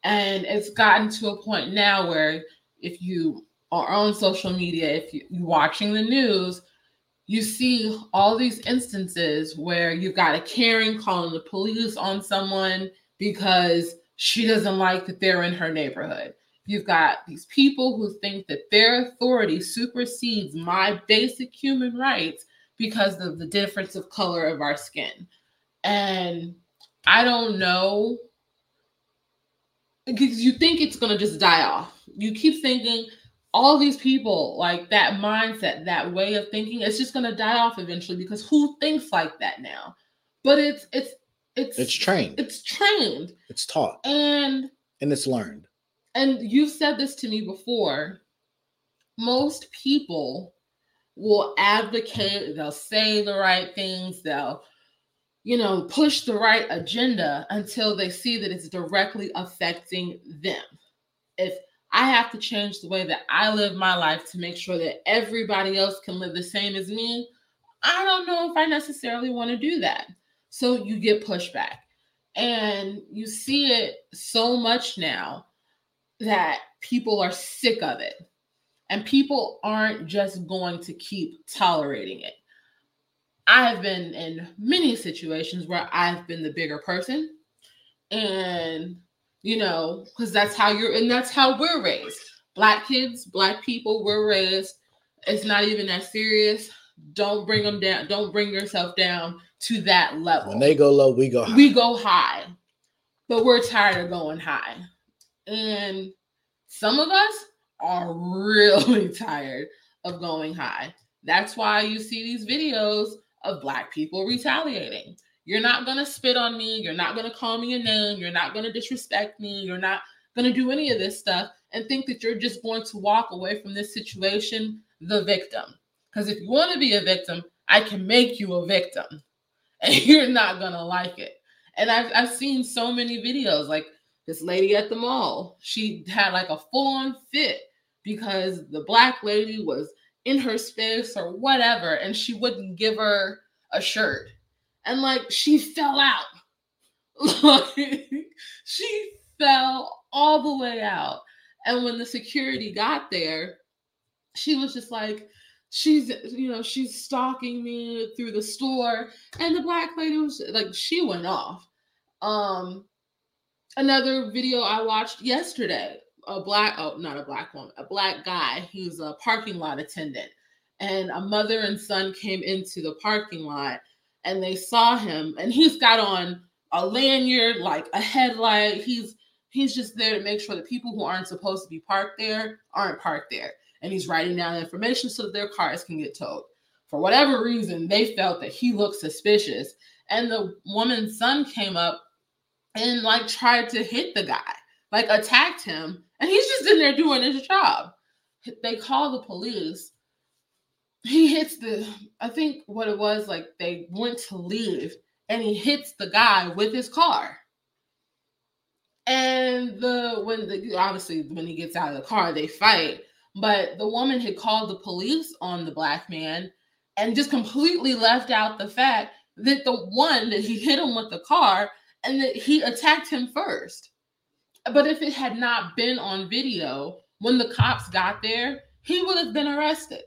And it's gotten to a point now where if you are on social media, if you, you're watching the news, you see all these instances where you've got a Karen calling the police on someone because she doesn't like that they're in her neighborhood. You've got these people who think that their authority supersedes my basic human rights because of the difference of color of our skin. And I don't know because you think it's going to just die off. You keep thinking all these people like that mindset, that way of thinking, it's just going to die off eventually because who thinks like that now? But it's it's it's It's trained, it's trained it's taught, and and it's learned. And you've said this to me before. Most people will advocate they'll say the right things they'll you know push the right agenda until they see that it's directly affecting them. If i have to change the way that i live my life to make sure that everybody else can live the same as me i don't know if i necessarily want to do that. So you get pushback. And you see it so much now that people are sick of it. And people aren't just going to keep tolerating it. I've been in many situations where I've been the bigger person. And, you know, because that's how you're, and that's how we're raised. Black kids, Black people, we're raised. It's not even that serious. Don't bring them down. Don't bring yourself down to that level When they go low, we go high. we go high, but we're tired of going high. And some of us are really tired of going high. That's why you see these videos of Black people retaliating. you're not going to spit on me. You're not going to call me a name. You're not going to disrespect me. You're not going to do any of this stuff and think that you're just going to walk away from this situation the victim. Because if you want to be a victim, I can make you a victim and you're not going to like it. And I've, I've seen so many videos like this lady at the mall, she had like a full on fit because the black lady was in her space or whatever, and she wouldn't give her a shirt. And like she fell out. like she fell all the way out. And when the security got there, she was just like, she's you know she's stalking me through the store and the black lady was like she went off um another video i watched yesterday a black oh not a black woman a black guy he's a parking lot attendant and a mother and son came into the parking lot and they saw him and he's got on a lanyard like a headlight he's he's just there to make sure the people who aren't supposed to be parked there aren't parked there and he's writing down information so that their cars can get towed. For whatever reason, they felt that he looked suspicious. And the woman's son came up and like tried to hit the guy, like attacked him. And he's just in there doing his job. They call the police. He hits the, I think what it was, like they went to leave and he hits the guy with his car. And the when the obviously when he gets out of the car, they fight. But the woman had called the police on the black man and just completely left out the fact that the one that he hit him with the car and that he attacked him first. But if it had not been on video, when the cops got there, he would have been arrested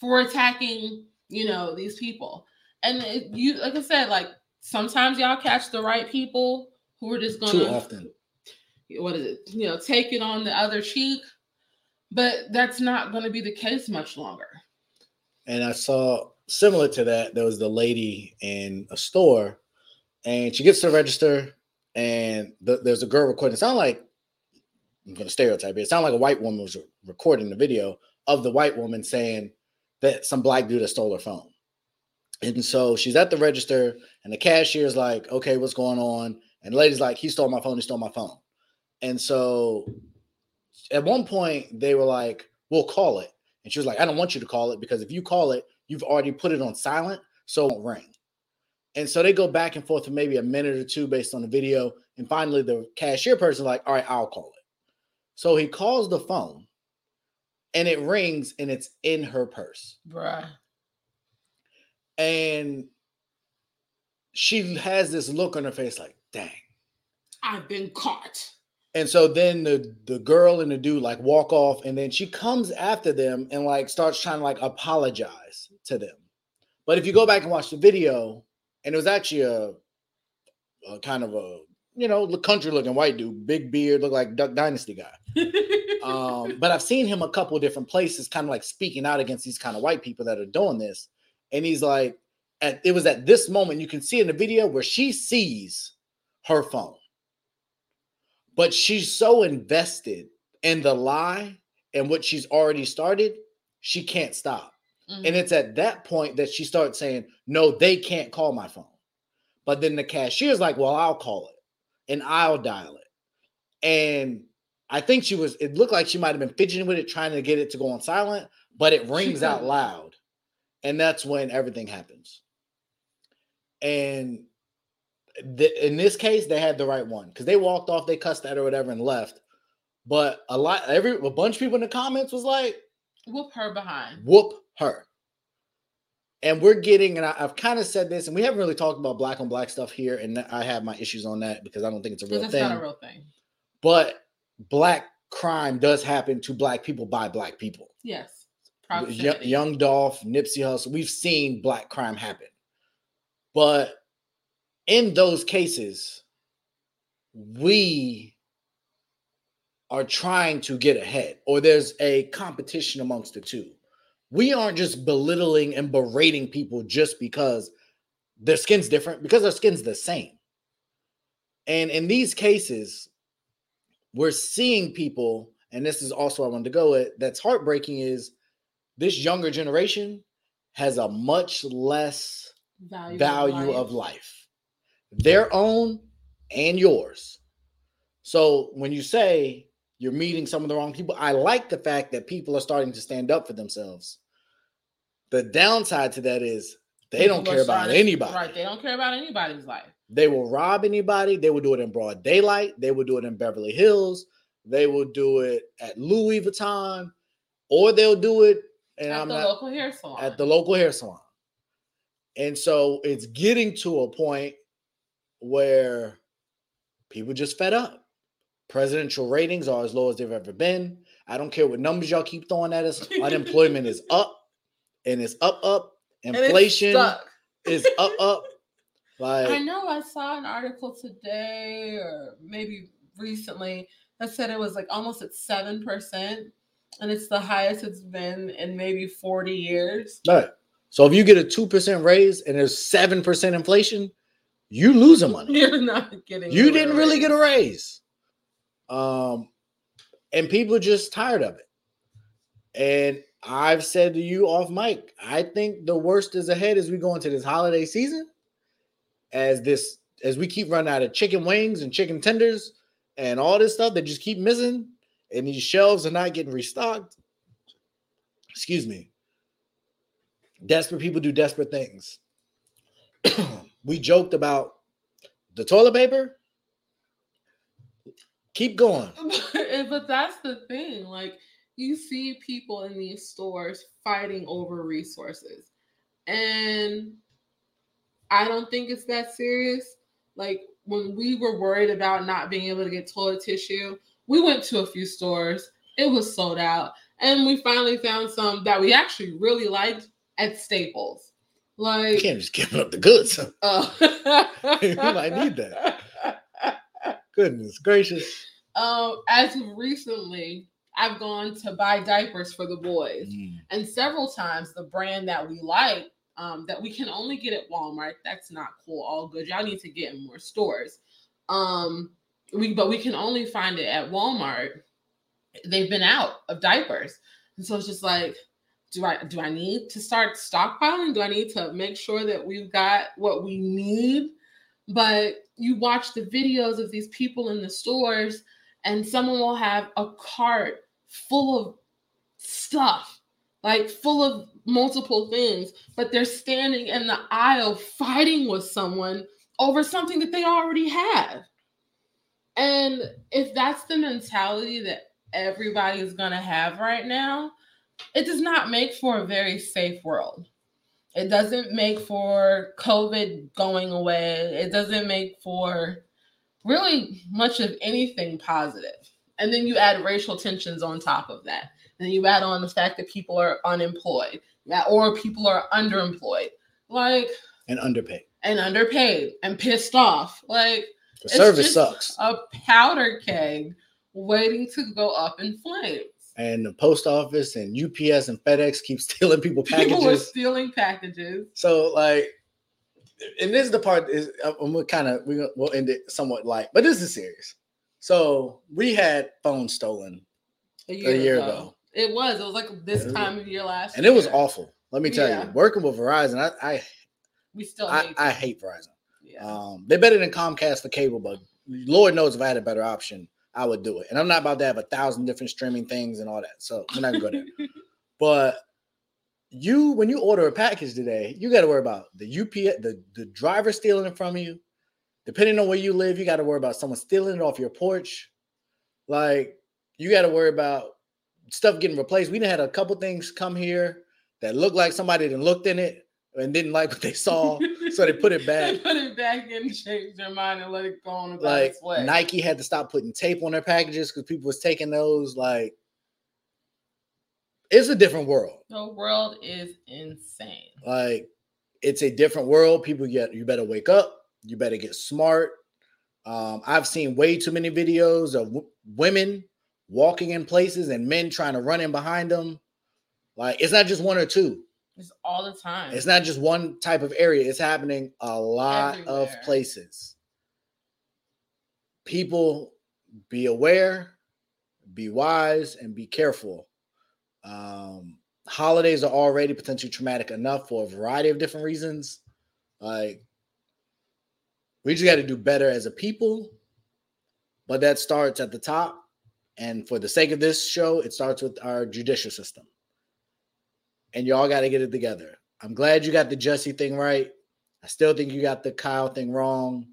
for attacking, you know, these people. And it, you, like I said, like sometimes y'all catch the right people who are just going too often. What is it? You know, take it on the other cheek but that's not going to be the case much longer. And I saw similar to that, there was the lady in a store, and she gets to register, and the, there's a girl recording. It sounded like I'm to stereotype it. It sounded like a white woman was recording the video of the white woman saying that some black dude has stole her phone. And so she's at the register, and the cashier's like, "Okay, what's going on?" And the lady's like, "He stole my phone. He stole my phone." And so at one point they were like, "We'll call it," and she was like, "I don't want you to call it because if you call it, you've already put it on silent, so it won't ring." And so they go back and forth for maybe a minute or two based on the video, and finally the cashier person like, "All right, I'll call it." So he calls the phone, and it rings, and it's in her purse, bruh. And she has this look on her face like, "Dang." I've been caught. And so then the the girl and the dude like walk off, and then she comes after them and like starts trying to like apologize to them. But if you go back and watch the video, and it was actually a, a kind of a you know country looking white dude, big beard, look like Duck Dynasty guy. um, but I've seen him a couple different places, kind of like speaking out against these kind of white people that are doing this. And he's like, at, it was at this moment you can see in the video where she sees her phone but she's so invested in the lie and what she's already started, she can't stop. Mm-hmm. And it's at that point that she starts saying, No, they can't call my phone. But then the cashier's like, Well, I'll call it and I'll dial it. And I think she was, it looked like she might have been fidgeting with it, trying to get it to go on silent, but it rings out loud. And that's when everything happens. And th- in this case, they had the right one because they walked off, they cussed at or whatever, and left. But a lot, every a bunch of people in the comments was like, "Whoop her behind." Whoop her. And we're getting, and I, have kind of said this, and we haven't really talked about black on black stuff here, and I have my issues on that because I don't think it's a real it's thing. Not a real thing. But black crime does happen to black people by black people. Yes. Young, Young Dolph, Nipsey Hussle, we've seen black crime happen. But in those cases, we are trying to get ahead, or there's a competition amongst the two. We aren't just belittling and berating people just because their skin's different, because their skin's the same. And in these cases, we're seeing people, and this is also I wanted to go at that's heartbreaking is this younger generation has a much less value, value of life, their own and yours. So when you say you're meeting some of the wrong people, I like the fact that people are starting to stand up for themselves. The downside to that is they People don't care about anybody. Right. They don't care about anybody's life. They will rob anybody. They will do it in broad daylight. They will do it in Beverly Hills. They will do it at Louis Vuitton, or they'll do it and at I'm the not local hair salon. at the local hair salon. And so it's getting to a point where people just fed up. Presidential ratings are as low as they've ever been. I don't care what numbers y'all keep throwing at us. Unemployment is up and it's up, up. Inflation is up, up. Like I know I saw an article today or maybe recently that said it was like almost at 7%. And it's the highest it's been in maybe 40 years. Right. So if you get a two percent raise and there's seven percent inflation, you losing money. You're not getting You didn't really raised. get a raise. Um, and people are just tired of it. And I've said to you off mic, I think the worst is ahead as we go into this holiday season. As this, as we keep running out of chicken wings and chicken tenders and all this stuff that just keep missing, and these shelves are not getting restocked. Excuse me. Desperate people do desperate things. we joked about the toilet paper. Keep going. but that's the thing. Like you see people in these stores fighting over resources. And I don't think it's that serious. Like when we were worried about not being able to get toilet tissue, we went to a few stores. It was sold out. And we finally found some that we actually really liked at Staples. You Like can't just give up the goods. uh, You might need that. Goodness gracious. Um, as of recently, I've gone to buy diapers for the boys, Mm. and several times the brand that we like, um, that we can only get at Walmart. That's not cool. All good. Y'all need to get in more stores. Um, we but we can only find it at Walmart. They've been out of diapers, and so it's just like, do I do I need to start stockpiling? Do I need to make sure that we've got what we need? But you watch the videos of these people in the stores, and someone will have a cart full of stuff, like full of multiple things, but they're standing in the aisle fighting with someone over something that they already have. And if that's the mentality that everybody is going to have right now, it does not make for a very safe world. It doesn't make for COVID going away. It doesn't make for really much of anything positive. And then you add racial tensions on top of that. And then you add on the fact that people are unemployed or people are underemployed, like And underpaid. and underpaid and pissed off. Like The It's service just- sucks. a powder keg waiting to go up in flames. And the post office and UPS and FedEx keep stealing people packages. People are stealing packages. So like, and this is the part is I'm gonna kind of we we'll end it somewhat light, but this is serious. So we had phones stolen, A year ago. It was. It was like this Yeah. time of year last year, and it was awful. Let me tell Yeah. you, working with Verizon, I I We still I, hate I hate Verizon. yeah. Um, they're better than Comcast for cable, but Lord knows if I had a better option, I would do it. And I'm not about to have a thousand different streaming things and all that. So we're not gonna go there. But you, when you order a package today, you got to worry about the UPS, the, the driver stealing it from you. Depending on where you live, you got to worry about someone stealing it off your porch. Like you got to worry about stuff getting replaced. We done had a couple things come here that looked like somebody didn't looked in it and didn't like what they saw, so they put it They back. put it back in, changed their mind, and let it go on about Like its way. Nike had to stop putting tape on their packages because people was taking those. Like it's a different world. the world is insane. Like it's a different world. People get you better wake up. You better get smart. Um, I've seen way too many videos of w- women walking in places and men trying to run in behind them. Like it's not just one or two. It's all the time. It's not just one type of area. It's happening a lot of places. People be aware, be wise, and be careful. Um, holidays are already potentially traumatic enough for a variety of different reasons. Like we just got to do better as a people, but that starts at the top. And for the sake of this show, it starts with our judicial system. And y'all got to get it together. I'm glad you got the Jussie thing right. I still think you got the Kyle thing wrong.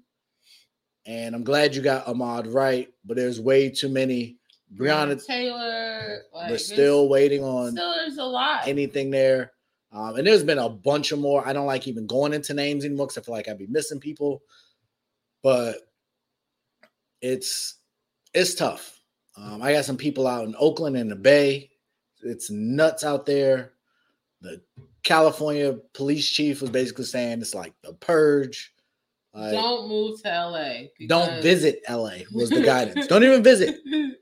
And I'm glad you got Ahmaud right, but there's way too many. Breonna Taylor. Like, we're still waiting on still there's a lot. anything there. Um, and there's been a bunch of more. I don't like even going into names anymore because I feel like I'd be missing people. But it's it's tough. Um, I got some people out in Oakland and the Bay. It's nuts out there. The California police chief was basically saying it's like the purge. Like, don't move to LA. don't visit LA was the guidance. don't even visit.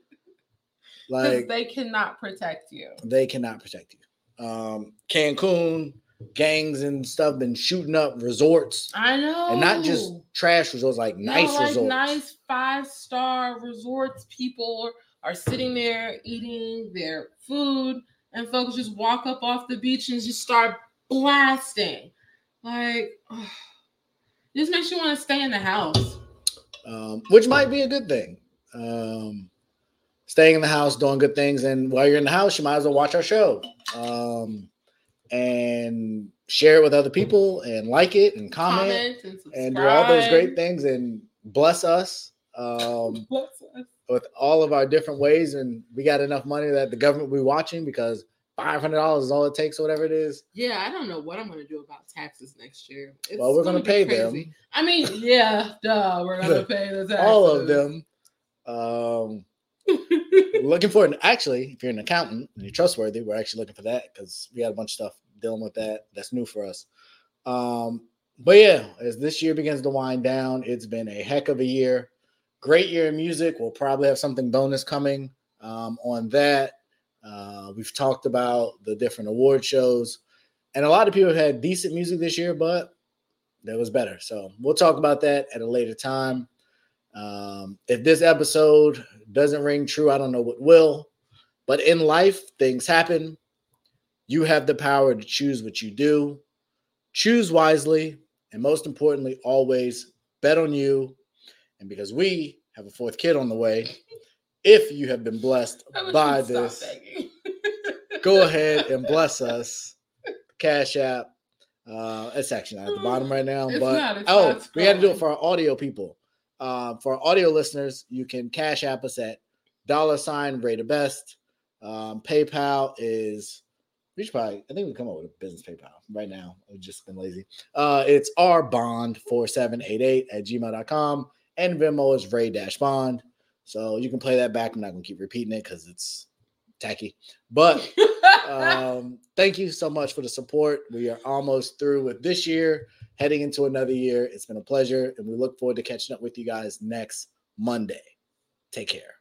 Like they cannot protect you. they cannot protect you. Um, Cancun gangs and stuff been shooting up resorts I know. and not just trash resorts, like No, nice like resorts. nice five star resorts. People are sitting there eating their food, and folks just walk up off the beach and just start blasting. Like, this makes you want to stay in the house. um, which might be a good thing. Um, staying in the house, doing good things, and while you're in the house, you might as well watch our show um, and share it with other people and like it and comment, Comment and and do all those great things and bless us um, Bless us. with all of our different ways. And we got enough money that the government will be watching because five hundred dollars is all it takes, or whatever it is. Yeah, I don't know what I'm gonna do about taxes next year. It's Well, we're gonna be pay crazy. them. I mean, yeah, duh, we're gonna pay the taxes. all of them. Um, looking for an actually, if you're an accountant and you're trustworthy, we're actually looking for that because we got a bunch of stuff dealing with that that's new for us. Um, but yeah, as this year begins to wind down, it's been a heck of a year. Great year in music. We'll probably have something bonus coming um, on that. Uh, we've talked about the different award shows, and a lot of people had decent music this year, but there was better. So we'll talk about that at a later time. Um, if this episode doesn't ring true, I don't know what will. But in life, things happen. You have the power to choose what you do. Choose wisely. And most importantly, always bet on you. And because we have a fourth kid on the way, if you have been blessed by this, go ahead and bless us. Cash App. Uh, it's actually not at the bottom right now, It's but not, oh, not we had to do it for our audio people. Uh, for audio listeners, you can Cash App us at dollar sign Ray the best. Um, PayPal is we should probably I think we come up with a business PayPal right now. We've just been lazy. Uh, it's our bond 4788 at gmail.com and Venmo is Ray Dash Bond. So you can play that back. I'm not gonna keep repeating it because it's tacky. But um, thank you so much for the support. We are almost through with this year, heading into another year. It's been a pleasure, and we look forward to catching up with you guys next Monday. Take care.